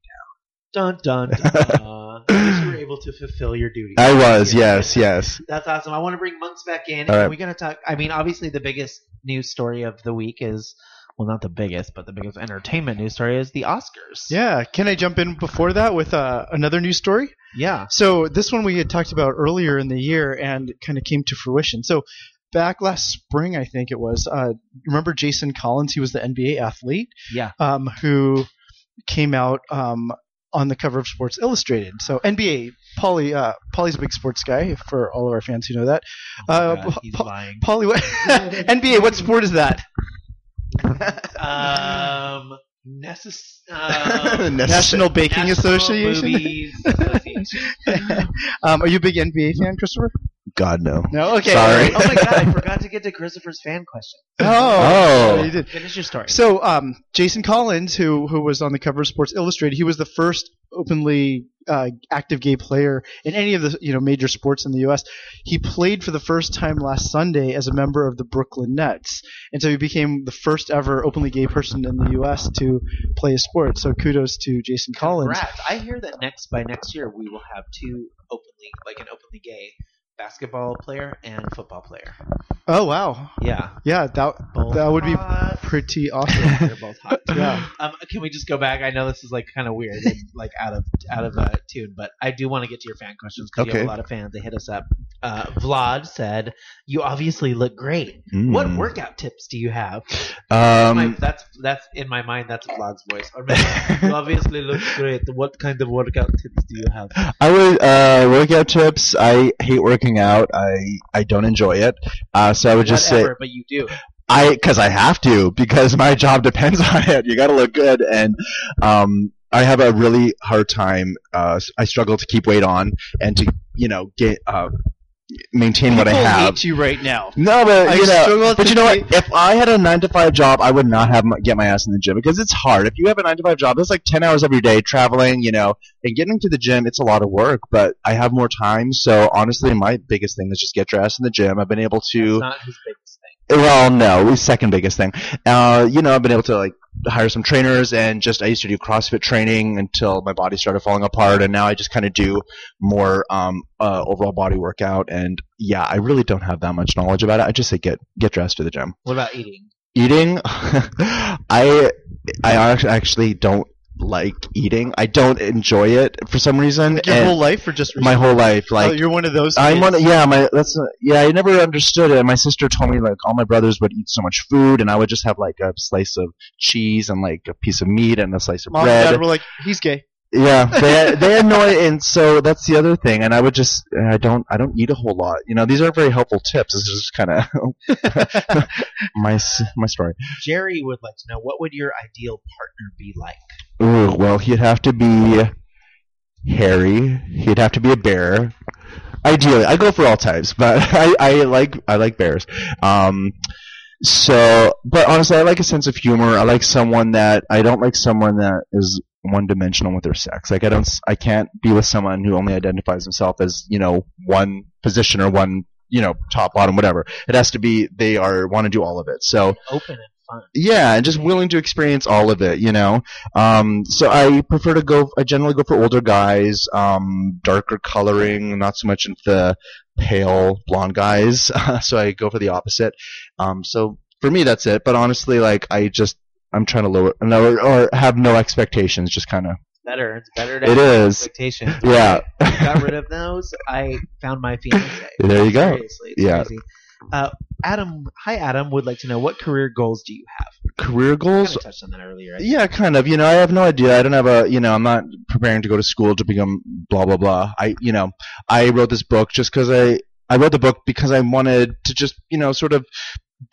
Down. Dun dun dun. At least you were able to fulfill your duty. I was, yes, yes. That's awesome. I want to bring monks back in. All right. And we're going to talk. I mean, obviously, the biggest news story of the week is well, not the biggest, but the biggest entertainment news story is the Oscars. Yeah. Can I jump in before that with uh, another news story? Yeah. So this one we had talked about earlier in the year and kind of came to fruition. So back last spring, I think it was. Uh, remember Jason Collins? He was the NBA athlete Yeah. um, who came out um, on the cover of Sports Illustrated. So NBA, Paulie, uh, Paulie's a big sports guy for all of our fans who know that. Oh Uh, my God, he's Pa- lying. Paulie, what, NBA, what sport is that? Um. Necess- um, National Baking National Association. Movies Association. um, are you a big NBA fan, Christopher? God no. No. Okay. Sorry. oh my god, I forgot to get to Christopher's fan question. Oh, Oh. you did. Finish your story. So, um, Jason Collins, who who was on the cover of Sports Illustrated, he was the first openly uh, active gay player in any of the you know major sports in the U.S. He played for the first time last Sunday as a member of the Brooklyn Nets, and so he became the first ever openly gay person in the U.S. to play a sport. So, kudos to Jason Collins. Congrats. I hear that next by next year we will have two openly like an openly gay basketball player and football player. Oh wow, Yeah. yeah, that Both that would be pretty awesome. They're both hot. Yeah. Um, can we just go back? I know this is like kind of weird and like out of out of uh, tune, but I do want to get to your fan questions because you have a lot of fans. They hit us up. Uh, Vlad said, "You obviously look great. Mm. What workout tips do you have?" My- Um, that's that's in my mind. That's Vlad's voice. Or maybe, you obviously look great. What kind of workout tips do you have? I would uh, workout tips. I hate working out. I I don't enjoy it. Uh, so I would just Whatever, say but you do. I because I have to because my job depends on it. You got to look good, and um, I have a really hard time. Uh, I struggle to keep weight on and to you know get uh, maintain what I People have. hate you right now. No, but I you know, but you know what? If I had a nine to five job, I would not have my, get my ass in the gym because it's hard. If you have a nine to five job, it's like ten hours every day traveling, you know, and getting to the gym. It's a lot of work, but I have more time. So honestly, my biggest thing is just get your ass in the gym. I've been able It's to. not his biggest thing. Well, no, second biggest thing. Uh, you know, I've been able to like hire some trainers and just I used to do CrossFit training until my body started falling apart, and now I just kind of do more um, uh, overall body workout. And yeah, I really don't have that much knowledge about it. I just say get get dressed to the gym. What about eating? Eating, I I actually actually don't like eating. I don't enjoy it for some reason. Like your and whole life, or just my whole life, like oh, you're one of those. I'm kids. one. Yeah, my that's uh, yeah. I never understood it. My sister told me like all my brothers would eat so much food, and I would just have like a slice of cheese and like a piece of meat and a slice of Mom and bread. dad were like, he's gay. yeah, they they annoy, and so that's the other thing. And I would just I don't I don't eat a whole lot. You know, these aren't very helpful tips. This is just kind of my my story. Jerry would like to know what would your ideal partner be like? Ooh, well, he'd have to be hairy. He'd have to be a bear. Ideally, I go for all types, but I, I like I like bears. Um, so, but honestly, I like a sense of humor. I like someone that I don't like someone that is one dimensional with their sex. Like I don't, I can't be with someone who only identifies himself as you know one position or one you know top bottom whatever. It has to be they are want to do all of it. So Open fun. yeah, and just willing to experience all of it, you know. Um, so I prefer to go. I generally go for older guys, um, darker coloring, not so much into the pale blonde guys. so I go for the opposite. Um, so for me, that's it. But honestly, like I just I'm trying to lower, lower or have no expectations, just kind of better. It's better to It have is. expectations. Yeah. I got rid of those. I found my fiance. There you go. Seriously, Yeah. crazy. Uh, Adam, hi Adam, would like to know what career goals do you have? Career Kind goals? of touched on that earlier. I. Yeah, kind of. You know, I have no idea. I don't have a. You know, I'm not preparing to go to school to become blah blah blah. I, you know, I wrote this book just because I. I wrote the book because I wanted to just, you know, sort of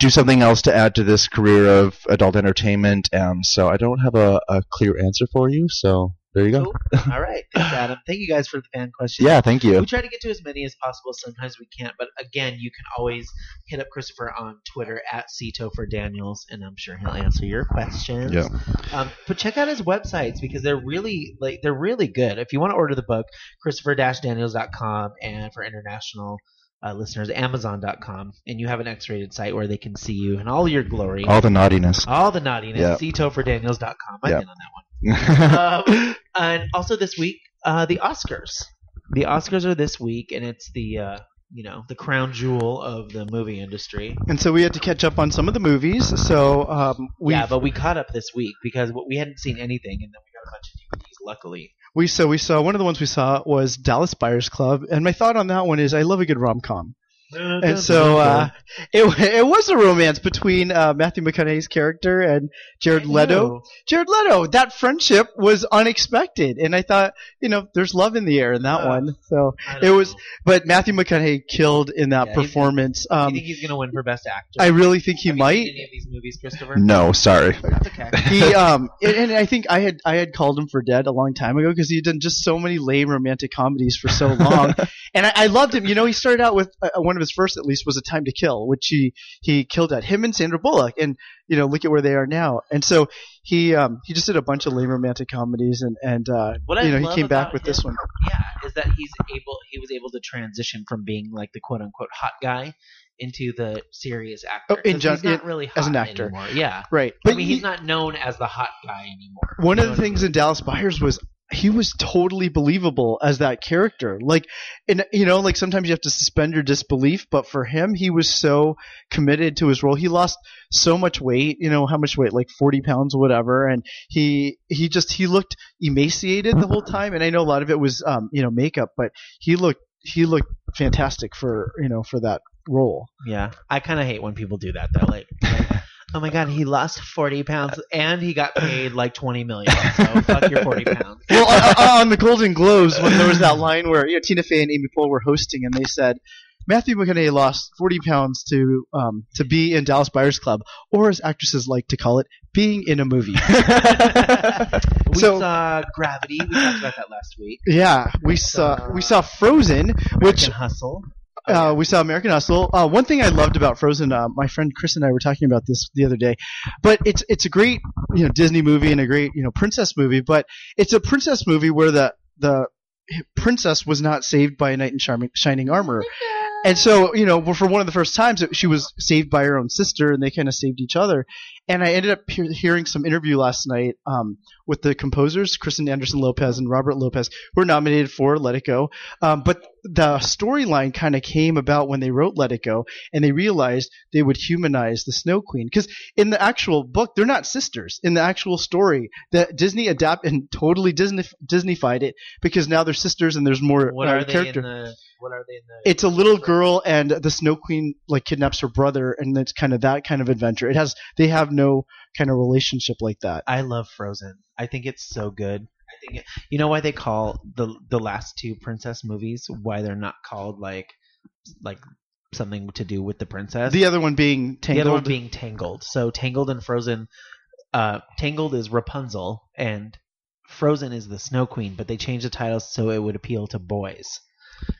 do something else to add to this career of adult entertainment. And so I don't have a, a clear answer for you. So there you go. Cool. All right, thanks Adam. Thank you guys for the fan questions. Yeah, thank you. We try to get to as many as possible. Sometimes we can't, but again, you can always hit up Christopher on Twitter at ctopherdaniels, and I'm sure he'll answer your questions. Yeah. Um, but check out his websites because they're really like they're really good. If you want to order the book, Christopher-Daniels.com, and for international uh, listeners, Amazon.com, and you have an X-rated site where they can see you in all your glory, All the naughtiness. all the naughtiness. Yeah. ctopherdaniels.com. I've Yeah. been on that one. Um, and also this week, uh, the Oscars. The Oscars are this week, and it's the uh, you know the crown jewel of the movie industry. And so we had to catch up on some of the movies. So um, we yeah, but we caught up this week because we hadn't seen anything, and then we got a bunch of DVDs. Luckily, we so we saw one of the ones we saw was Dallas Buyers Club, and my thought on that one is I love a good rom com. And so uh, it it was a romance between uh, Matthew McConaughey's character and Jared Leto. Jared Leto. That friendship was unexpected, and I thought, you know, there's love in the air in that Uh, one. So, it was- know. but Matthew McConaughey killed in that Yeah, performance. Do you Um, think he's gonna win for best actor? I really think he Have you might. seen any of these movies, Christopher? no, sorry. That's okay. he um and, and I think I had I had called him for dead a long time ago because he had done just so many lame romantic comedies for so long, and I, I loved him. You know, he started out with uh, one of his first at least was A Time to Kill, which he he killed at him and Sandra Bullock, and you know look at where they are now. And so he um he just did a bunch of lame romantic comedies, and and uh, What you know he came back with this one. Yeah, is that he's able he was able to transition from being like the quote unquote hot guy into the serious actor. Oh, in gen- he's not in- really hot as an actor. anymore. Yeah, Right, but I mean he- he's not known as the hot guy anymore. one You of the I things mean? in Dallas Buyers was he was totally believable as that character. Like, and you know, like sometimes you have to suspend your disbelief, but for him, he was so committed to his role. He lost so much weight. You know, how much weight? Like forty pounds, or whatever. And he he just he looked emaciated the whole time. And I know a lot of it was um you know makeup, but he looked he looked fantastic for you know for that role. Yeah, I kind of hate when people do that though. Like, oh my god, he lost forty pounds and he got paid like twenty million. So fuck your forty pounds. well, on, on the Golden Globes, when there was that line where you know, Tina Fey and Amy Poehler were hosting, and they said Matthew McConaughey lost 40 pounds to um, to be in Dallas Buyers Club, or as actresses like to call it, being in a movie. we So- saw Gravity. We talked about that last week. yeah, we saw we saw Frozen, which Hustle. Uh, we saw American Hustle. Uh, one thing I loved about Frozen, uh, my friend Chris and I were talking about this the other day, but it's it's a great you know Disney movie and a great you know princess movie, but it's a princess movie where the the princess was not saved by a knight in shining, shining armor. And so, you know, for one of the first times, she was saved by her own sister, and they kind of saved each other. And I ended up he- hearing some interview last night um, with the composers, Kristen Anderson Lopez and Robert Lopez, who were nominated for Let It Go. Um, but the storyline kind of came about when they wrote Let It Go, and they realized they would humanize the Snow Queen. Because in the actual book, they're not sisters. In the actual story, that Disney adapted and totally Disney Disneyfied it because now they're sisters and there's more What uh, are they character? What are they in the? it's a little girl and the snow queen like kidnaps her brother and it's kind of that kind of adventure it has they have no kind of relationship like that I love Frozen. I think it's so good. I think it, you know why they call the the last two princess movies why they're not called like like something to do with the princess. the other one being Tangled. The other one being Tangled. So Tangled and Frozen. Uh, Tangled is Rapunzel and Frozen is the Snow Queen, but they changed the titles so it would appeal to boys.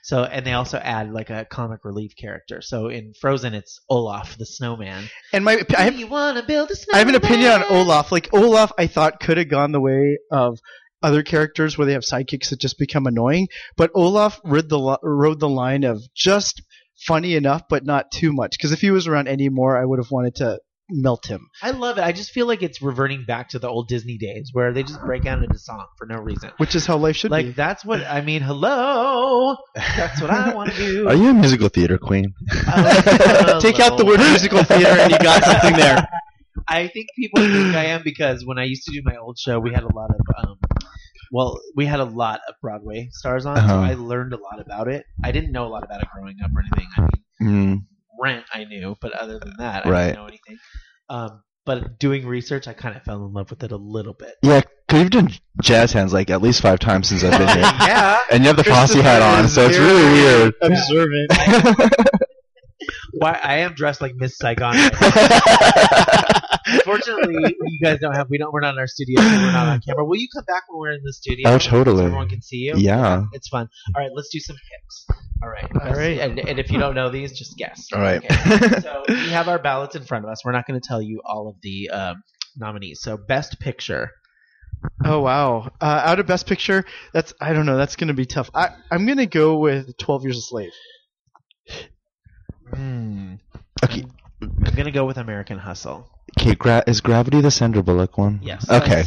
So and they also add like a comic relief character. So in Frozen it's Olaf the snowman. and my I have, you want to build a I snowman? have an opinion on olaf like olaf i thought could have gone the way of other characters where they have sidekicks that just become annoying but olaf rode the rode the line of just funny enough but not too much because if he was around anymore i would have wanted to melt him I love it. I just feel like it's reverting back to the old Disney days where they just break out into song for no reason. which is how life should Like be Like that's what I mean. Hello, that's what I want to do. Are you a musical theater queen? Uh, take out the word musical theater and you got something there I think people think I am because when I used to do my old show, we had a lot of um, well, we had a lot of Broadway stars on, so Uh-huh. I learned a lot about it. I didn't know a lot about it growing up or anything. I mean, Mm, Rent I knew, but other than that, I Right. didn't know anything. Um, but doing research, I kind of fell in love with it a little bit. yeah, because you've done jazz hands like at least five times since I've been here, yeah. and you have the Frosty Christopher hat on, so it's really weird. Observant. Why I am dressed like Miss Saigon. right. Unfortunately, you guys don't have. We don't. We're not in our studio. So we're not on camera. Will you come back when we're in the studio? Oh, So totally. everyone can see you. Yeah. It's fun. All right, let's do some picks. All right. All right. And, and if you don't know these, just guess. All right. Okay. so we have our ballots in front of us. We're not going to tell you all of the um, nominees. So best picture. Oh wow! Uh, out of Best Picture, that's I don't know. That's gonna be tough. I I'm gonna go with Twelve Years a Slave. Hmm. Okay. I'm going to go with American Hustle. Okay, gra- is Gravity the Sandra Bullock one? Yes. Okay,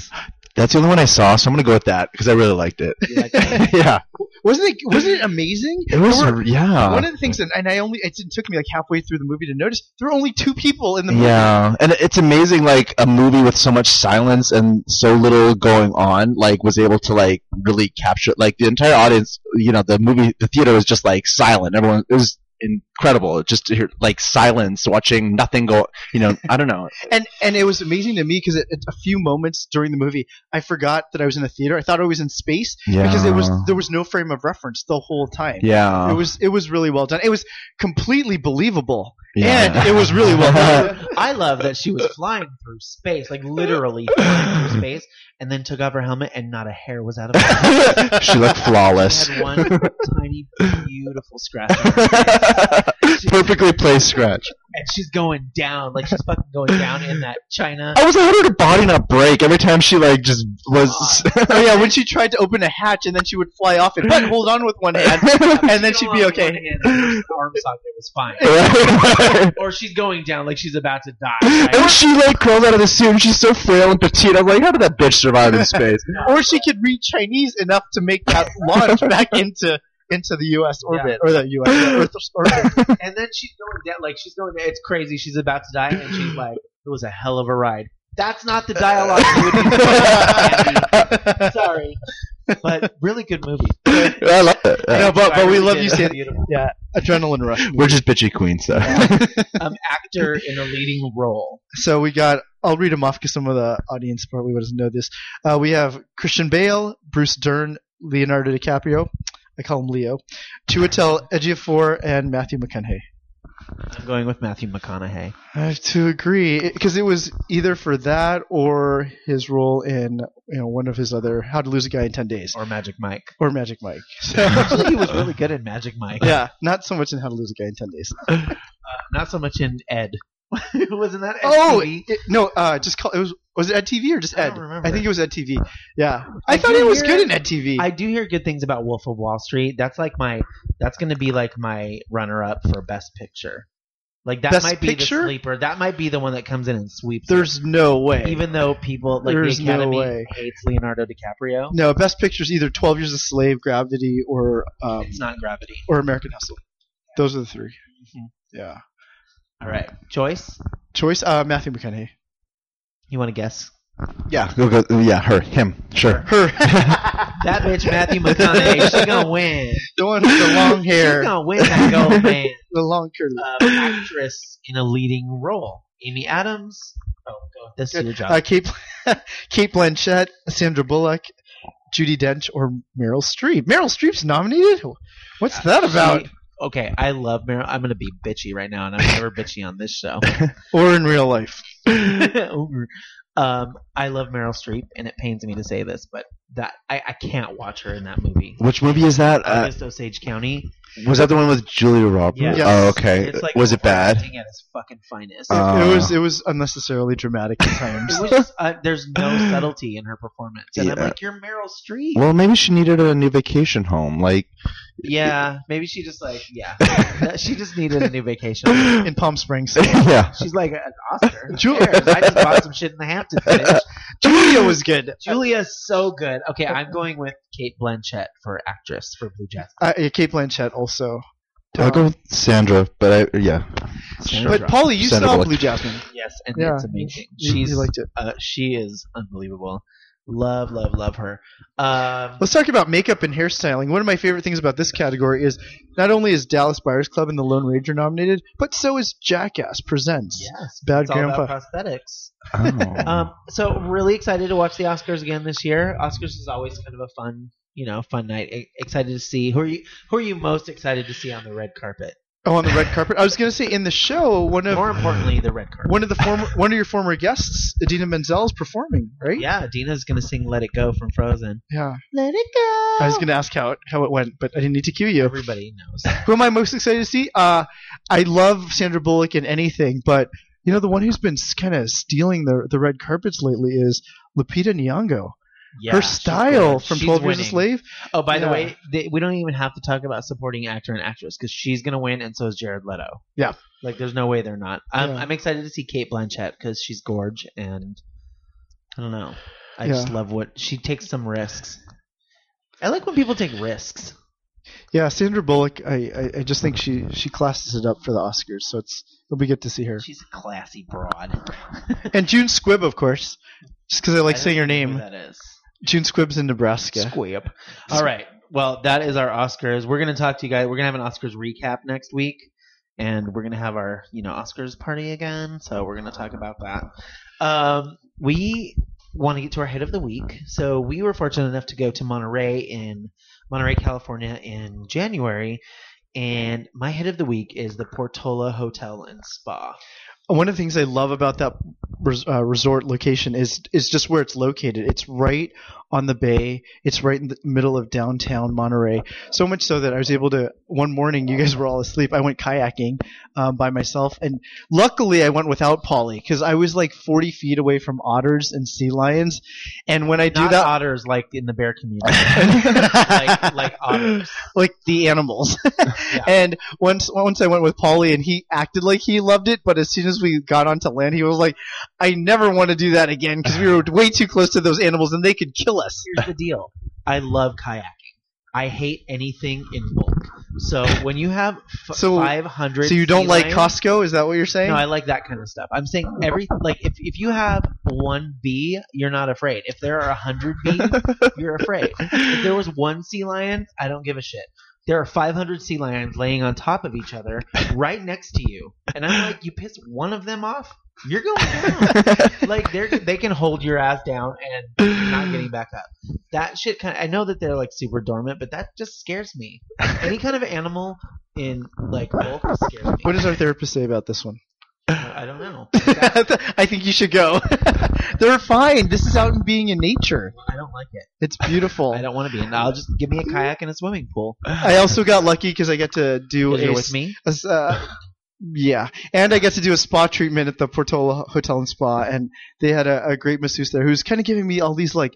that's the only one I saw, so I'm gonna go with that because I really liked it. You like yeah, Wasn't it? Wasn't it amazing? it was. Were- yeah, One of the things that, and I only it took me like halfway through the movie to notice there were only two people in the movie. Yeah, and it's amazing. Like a movie with so much silence and so little going on, like was able to like really capture like the entire audience. You know, the movie, the theater was just like silent. Everyone, it was incredible just to hear like silence, watching nothing go. You know, I don't know. and and it was amazing to me because at a few moments during the movie I forgot that I was in a theater. I thought I was in space Yeah, because it was there was no frame of reference the whole time. Yeah, It was it was really well done. It was completely believable, yeah. and it was really well done. I love that she was flying through space, like literally flying through space, and then took off her helmet and not a hair was out of her. she looked flawless. She had one tiny, beautiful scratch, on. Perfectly placed scratch. And she's going down, like she's fucking going down in that China. I was like, how did her body not break every time she like just was? oh yeah, when she tried to open a hatch and then she would fly off and but hold on with one hand, and then she'd be okay. Arm socket was fine. Or she's going down like she's about to die. right? And she like crawls out of the suit and she's so frail and petite. I'm like, how did that bitch survive in space? Or she could read Chinese enough to make that launch back into into the U.S. orbit or the U.S. Earth's orbit. and then she's going down, like she's going. It's crazy. She's about to die, and she's like, "It was a hell of a ride." That's not the dialogue you would be Andy. Sorry, but really good movie. I love it. No, but but we love you, Sam. Yeah, adrenaline rush. We're just bitchy queens, though. Um, actor in a leading role. So we got. I'll read them off because some of the audience probably doesn't know this. Uh, we have Christian Bale, Bruce Dern, Leonardo DiCaprio. I call him Leo. Chiwetel Ejiofor and Matthew McConaughey. I'm going with Matthew McConaughey. I have to agree because it was either for that or his role in you know one of his other How to Lose a Guy in Ten Days Or Magic Mike. or Magic Mike. Actually, he was really good in Magic Mike. yeah, not so much in How to Lose a Guy in Ten Days. Uh, not so much in Ed. Wasn't that Ed Oh TV? it- no, uh, just call it was was it Ed TV or just I Ed? don't remember. I think it was Ed TV. Yeah, I, I thought it was hear- good in Ed TV. I do hear good things about Wolf of Wall Street. That's like my. That's going to be like my runner-up for Best Picture. Like that Best might be Picture? the sleeper. That might be the one that comes in and sweeps. it. There's no way. even though people like There's the no way. hates Leonardo DiCaprio. no, Best Picture is either Twelve Years a Slave, Gravity, or um, It's not Gravity. or American Hustle. Those are the 3 Mhm. Yeah. All right, choice. Choice: uh, Matthew McConaughey. You want to guess? yeah, go, go, yeah, her, him, sure. Her. That bitch, Matthew McConaughey. She's gonna win. the one with the long hair, She's gonna win that gold man. the long curly. Um, actress in a leading role. Amy Adams. Oh, go. This is your job. Uh, Kate, Cate Blanchett, Sandra Bullock, Judi Dench, or Meryl Streep. Meryl Streep's nominated. What's that about? She- okay, I love Meryl. I'm gonna be bitchy right now, and I'm never bitchy on this show. Or in real life? um, I love Meryl Streep, and it pains me to say this, but that I, I can't watch her in that movie. Which movie is that? Uh, August Osage County. Was that the one with Julia Roberts? Yes. Oh, okay. It's like was it bad? acting At its fucking finest. Uh, it was. It was unnecessarily dramatic at times. it was just, uh, there's no subtlety in her performance, and I'm Yeah. like, you're Meryl Streep. Well, maybe she needed a new vacation home. Like, yeah, maybe she just like yeah, she just needed a new vacation. in Palm Springs. yeah. She's like an Oscar. Who Julia- cares? I just bought some shit in the Hamptons. Bitch. Julia was good. Julia's so good. Okay, I'm going with Cate Blanchett for actress for Blue Jasmine. Uh, yeah, Cate Blanchett also. I'll go with Sandra, but I, yeah. Sandra. But Paulie, you Sandra saw Bullock. Blue Jasmine. Yes, and Yeah. it's amazing. You, She's you liked it. uh, she is unbelievable. Love, love, love her. Um, Let's talk about makeup and hairstyling. One of my favorite things about this category is not only is Dallas Buyers Club and The Lone Ranger nominated, but so is Jackass Presents. yes, Bad it's all Grandpa. about prosthetics. Oh. Um, so really excited to watch the Oscars again this year. Oscars is always kind of a fun, you know, fun night. E- excited to see who are you who are you most excited to see on the red carpet? Oh, on the red carpet. I was going to say in the show, one of More importantly, the red carpet. one of the former one of your former guests, Idina Menzel, is performing, right? Yeah, Dina's gonna sing "Let It Go" from Frozen. Yeah. Let it go. I was going to ask how it how it went, but I didn't need to cue you. Everybody knows. Who am I most excited to see? Uh, I love Sandra Bullock in anything, but you know the one who's been kind of stealing the the red carpets lately is Lupita Nyong'o. Yeah, Her style from She's Twelve Years a. Slave. Oh, by the Yeah. way, they, we don't even have to talk about supporting actor and actress because she's gonna win, and so is Jared Leto. Yeah. like there's no way they're not. I'm, Yeah. I'm excited to see Cate Blanchett because she's gorge, and I don't know. I just Yeah. love what she takes some risks. I like when people take risks. Yeah, Sandra Bullock. I, I, I just think she she classes it up for the Oscars, so it's it'll be good to see her. She's a classy broad. And June Squibb, of course, just because I like saying her don't know who name. That is. June Squibb's in Nebraska. Squib. All right. Well, that is our Oscars. We're gonna talk to you guys. We're gonna have an Oscars recap next week, and we're gonna have our you know Oscars party again. So we're gonna talk about that. Um, we want to get to our hit of the week. So we were fortunate enough to go to Monterey in Monterey, California, in January. And my hit of the week is the Portola Hotel and Spa. One of the things I love about that res, uh, resort location is is just where it's located. It's right on the bay. It's right in the middle of downtown Monterey. So much so that I was able to. One morning, you guys were all asleep. I went kayaking um, by myself, and luckily I went without Paulie because I was like 40 feet away from otters and sea lions. And when I do Not that, otters like in the bear community, like like otters. like the animals. And once once I went with Paulie, and he acted like he loved it, but as soon as we got onto land, he was like, "I never want to do that again because we were way too close to those animals and they could kill us." here's the deal. I love kayaking. I hate anything in bulk. So when you have f- So- 500 So you don't like Costco? Is that what you're saying? No, I like that kind of stuff. I'm saying every like if if you have one bee, you're not afraid. If there are a hundred bees, you're afraid. If there was one sea lion, I don't give a shit. There are 500 sea lions laying on top of each other right next to you, and I'm like, you piss one of them off, you're going down. like they they can hold your ass down and not getting back up. That shit kind of, I know that they're like super dormant, but that just scares me. Any kind of animal in like bulk scares me. what does our therapist say about this one? I don't know. I think you should go. They're fine. This is out and being in nature. I don't like it. It's beautiful. I don't want to be in. I'll just give me a kayak and a swimming pool. I also got lucky because I get to do a with me. a uh, yeah, and I get to do a spa treatment at the Portola Hotel and Spa, and they had a, a great masseuse there who's kind of giving me all these like,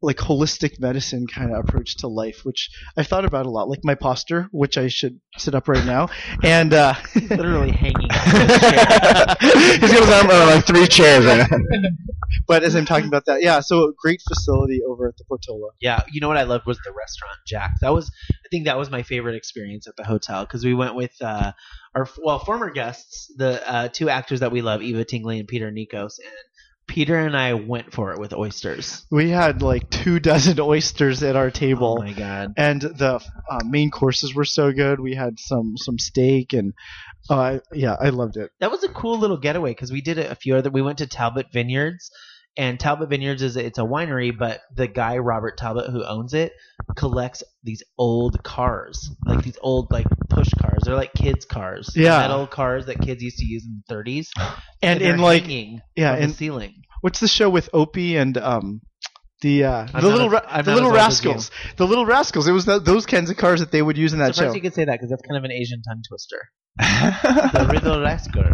like holistic medicine kind of approach to life, which I've thought about a lot, like my posture, which I should sit up right now, and uh, Literally hanging. out of the chair. He's got his arm like three chairs right but as I'm talking about that, yeah, so great facility over at the Portola. Yeah, you know what I loved was the restaurant Jack. That was, I think that was my favorite experience at the hotel because we went with uh, our well former guests, the uh, two actors that we love, Eva Tingley and Peter Nikos, and Peter and I went for it with oysters. We had like two dozen oysters at our table. Oh my god! and the uh, main courses were so good. We had some some steak and uh, yeah, I loved it. That was a cool little getaway because we did it a few other. We went to Talbot Vineyards, and Talbot Vineyards is it's a winery, but the guy Robert Talbot who owns it collects these old cars, like these old like push cars. They're like kids' cars, Yeah. metal cars that kids used to use in the 30s, And they're in like hanging yeah, from and the ceiling. what's the show with Opie and um the uh, the not little as- ra- I'm the not little as old as you. rascals, the little rascals. It was th those kinds of cars that they would use in that Surprised show. you could say that because that's kind of an Asian tongue twister. The Riddle Rascal.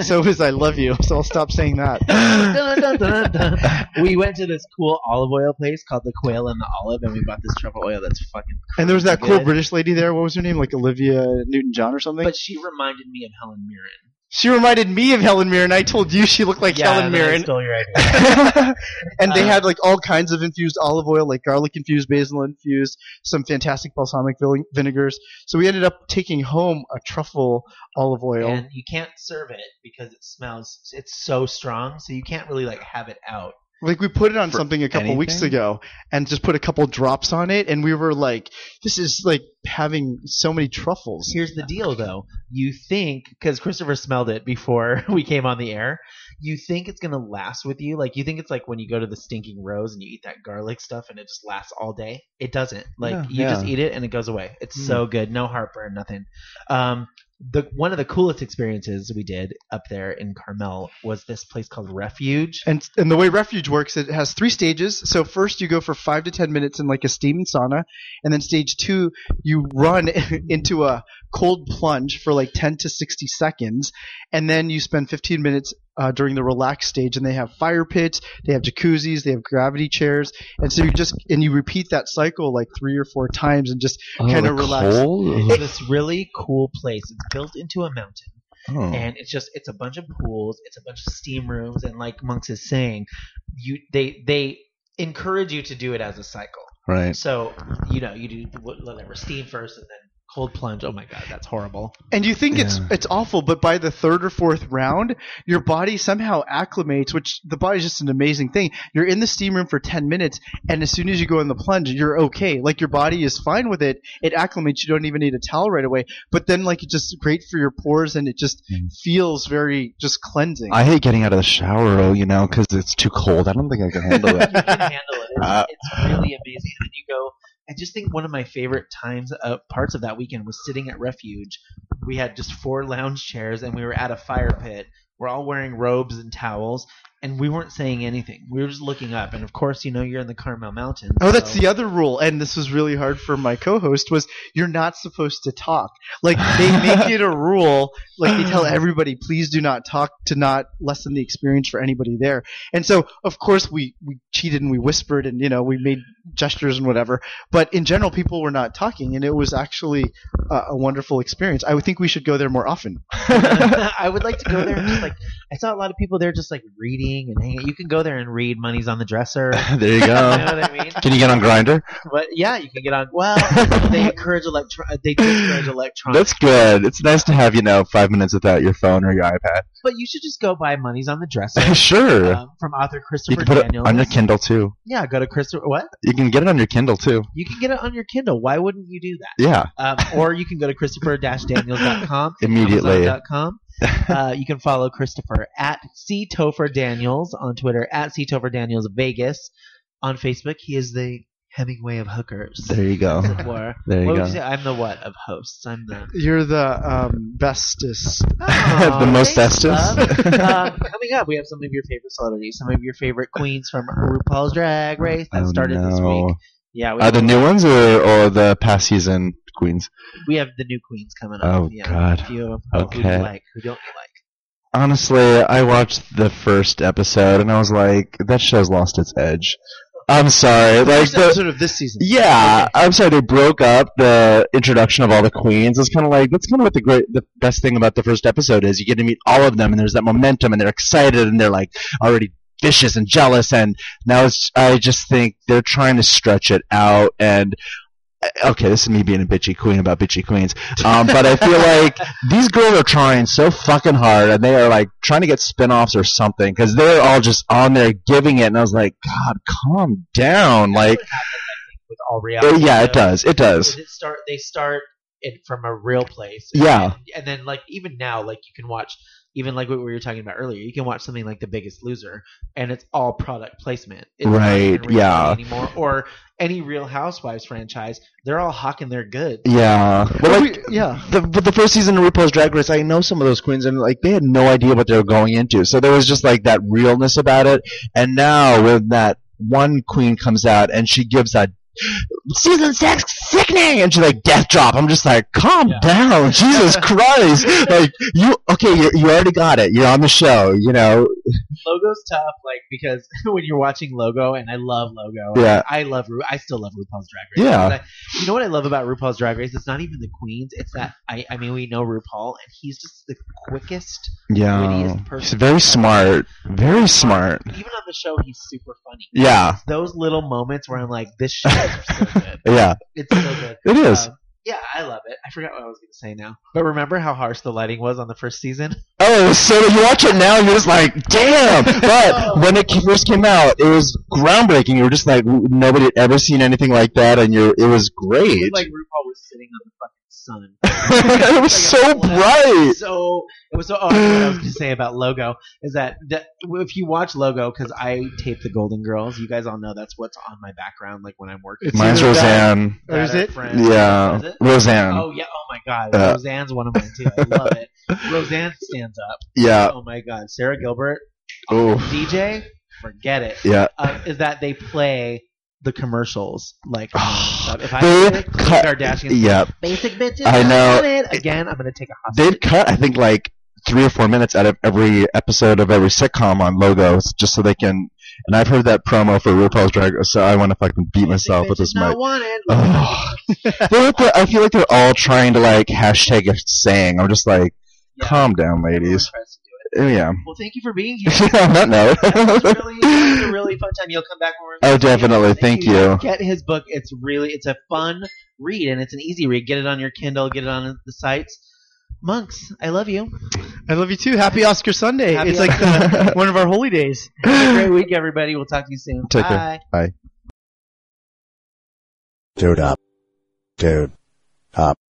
so is I love you. So I'll stop saying that. Dun, dun, dun, dun. we went to this cool olive oil place called the Quail and the Olive, and we bought this truffle oil that's fucking. And there was that cool British lady there. What was her name? Like Olivia Newton John or something. But she reminded me of Helen Mirren. She reminded me of Helen Mirren. I told you she looked like Helen then I Mirren. stole your idea. and they Uh, had like all kinds of infused olive oil, like garlic infused, basil infused, some fantastic balsamic vinegars. So we ended up taking home a truffle olive oil. and you can't serve it because it smells. It's so strong, so you can't really like have it out. Like we put it on For something a couple weeks ago and just put a couple drops on it, and we were like, "This is like having so many truffles." Here's the deal, though. You think because Christopher smelled it before we came on the air, you think it's gonna last with you. Like you think it's like when you go to the Stinking Rose and you eat that garlic stuff and it just lasts all day. It doesn't. Like Yeah. you just eat it and it goes away. It's Mm. so good. No heartburn, nothing. Um, the one of the coolest experiences we did up there in Carmel was this place called Refuge. And and the way refuge works, it has three stages. So first you go for five to ten minutes in like a steam sauna, and then stage two you run into a cold plunge for like ten to sixty seconds, and then you spend fifteen minutes uh, during the relaxed stage. And they have fire pits, they have jacuzzis, they have gravity chairs, and so you just and you repeat that cycle like three or four times, and just Kinda relax. cold? It's this really cool place. It's built into a mountain. Oh. and it's just it's a bunch of pools it's a bunch of steam rooms and like monks is saying you they they encourage you to do it as a cycle right. so you know you do whatever steam first and then cold plunge oh my god that's horrible And you think it's Yeah. it's awful, but by the third or fourth round, your body somehow acclimates, which the body's just an amazing thing. You're in the steam room for ten minutes, and as soon as you go in the plunge, you're okay. Like your body is fine with it. It acclimates. You don't even need a towel right away. But then, like, it's just great for your pores, and it just Mm. feels very just cleansing. I hate getting out of the shower, oh, you know, because it's too cold. I don't think I can handle you it. can handle it it's, Uh, it's really amazing and you go I just think one of my favorite times, uh, parts of that weekend was sitting at Refuge. We had just four lounge chairs and we were at a fire pit. We're all wearing robes and towels, and we weren't saying anything. We were just looking up, and of course, you know, you're in the Carmel Mountains. Oh, that's the other rule, and this was really hard for my co-host. Was you're not supposed to talk. Like they make it a rule. Like they tell everybody, please do not talk to not lessen the experience for anybody there. And so, of course, we we cheated and we whispered and you know we made gestures and whatever. But in general, people were not talking, and it was actually a, a wonderful experience. I would think we should go there more often. I would like to go there and just like I saw a lot of people there just like reading and hanging. You can go there and read Money's on the Dresser. there you you know go. what I mean? Can you get on Grindr? But yeah, you can get on. Well, they encourage electro. They do encourage electronic. That's good. It's nice to have, you know, five minutes without your phone or your iPad. But you should just go buy Money's on the Dresser sure. um, from author you Christopher can put it on your Kindle, too. yeah, go to Christopher. What? You can get it on your Kindle, too. You can get it on your Kindle. Why wouldn't you do that? Yeah. Um, or you can go to christopher-daniels.com. Immediately. Amazon.com. Uh, you can follow Christopher at C Topher Daniels on Twitter, at C Topher Daniels Vegas. On Facebook, he is the Hemingway of hookers. There you go. as it were. There you what go. would you say? I'm the what of hosts? I'm the You're the um, bestest. The most thanks, bestest. love. um, coming up, we have some of your favorite celebrities, some of your favorite queens from RuPaul's Drag Race that Oh, started this week. Yeah, we Are the new ones or, or the past season queens? we have the new queens coming up. Oh, yeah, God. A few of them. Who do you like? Who don't you like? Honestly, I watched the first episode and I was like, that show's lost its edge. I'm sorry. Like First the, episode of this season. Yeah, I'm sorry they broke up the introduction of all the queens. It's kind of like that's kind of what the great, the best thing about the first episode is. You get to meet all of them, and there's that momentum, and they're excited, and they're like already vicious and jealous. And now it's, I just think they're trying to stretch it out. And okay, this is me being a bitchy queen about bitchy queens, um, but I feel like these girls are trying so fucking hard, and they are like trying to get spin-offs or something because they're all just on there giving it. And I was like, God, calm down, like. That's what happens, think, with all Uh, reality. yeah, it does. It does. It start they start it from a real place. Yeah. And, and then like even now, like you can watch even like what we were talking about earlier, you can watch something like The Biggest Loser and it's all product placement. It's Right, yeah. Anymore. Or any Real Housewives franchise, they're all hawking their goods. Yeah. Well, like, yeah. the but the first season of RuPaul's Drag Race, I know some of those queens, and like they had no idea what they were going into. So there was just like that realness about it. And now when that one queen comes out and she gives that season six sickening, and she's like death drop. I'm just like, calm Yeah. down, Jesus Christ! like you, okay, you you already got it. You're on the show, you know. Logo's tough, like because when you're watching Logo, and I love Logo. Yeah. I love Ru- I still love RuPaul's Drag Race. Yeah. I- you know what I love about RuPaul's Drag Race? It's not even the queens. It's that I I mean we know RuPaul, and he's just the quickest. Yeah, Wittiest person. he's very smart, very smart. Even on the show, he's super funny. Yeah, Those little moments where I'm like, this show is so good. yeah, It's so good. it is. Um, Yeah, I love it. I forgot what I was going to say now. But remember how harsh the lighting was on the first season? Oh, it was so you watch it now and you're just like, damn. But when it first came out, it was groundbreaking. You were just like, nobody had ever seen anything like that, and you're, it was It great. was like RuPaul was sitting on the fucking sun. it was Like so bright. So it was so. Oh, what I was going to say about Logo is that, that if you watch Logo, because I tape the Golden Girls, you guys all know that's what's on my background, like when I'm working. It's Mine's either that- Roseanne. Or is it? Friends. Yeah, Is it? Roseanne. Oh yeah! Oh my God! Uh, Roseanne's one of mine too. I love it. Roseanne stands up. Yeah. Oh my God! Sara Gilbert, Oh. DJ, forget it. Yeah. Uh, is that they play the commercials like oh, stuff. if I did cut- Kardashian, Yeah. basic bitches. I know. it. Again, I'm gonna take a hot. They'd cut, I think, like three or four minutes out of every episode of every sitcom on logos, just so they can. And I've heard that promo for RuPaul's Drag Race, so I want to fucking beat myself with this mic. Not wanted. Ugh. They're like I feel like they're all trying to like hashtag a saying. I'm just like, Yeah. calm down, ladies. Tries Uh, Yeah. Well, thank you for being here. On that note. That was really, that was a really fun time. You'll come back when we're Oh, definitely. Thank you. Get his book. It's really, it's a fun read and it's an easy read. Get it on your Kindle. Get it on the sites. Monks, I love you. I love you too. Happy Oscar Sunday. Happy it's like the, one of our holy days. Have a great week, everybody. We'll talk to you soon. Take care. Bye. Bye. Dude up. Dude up.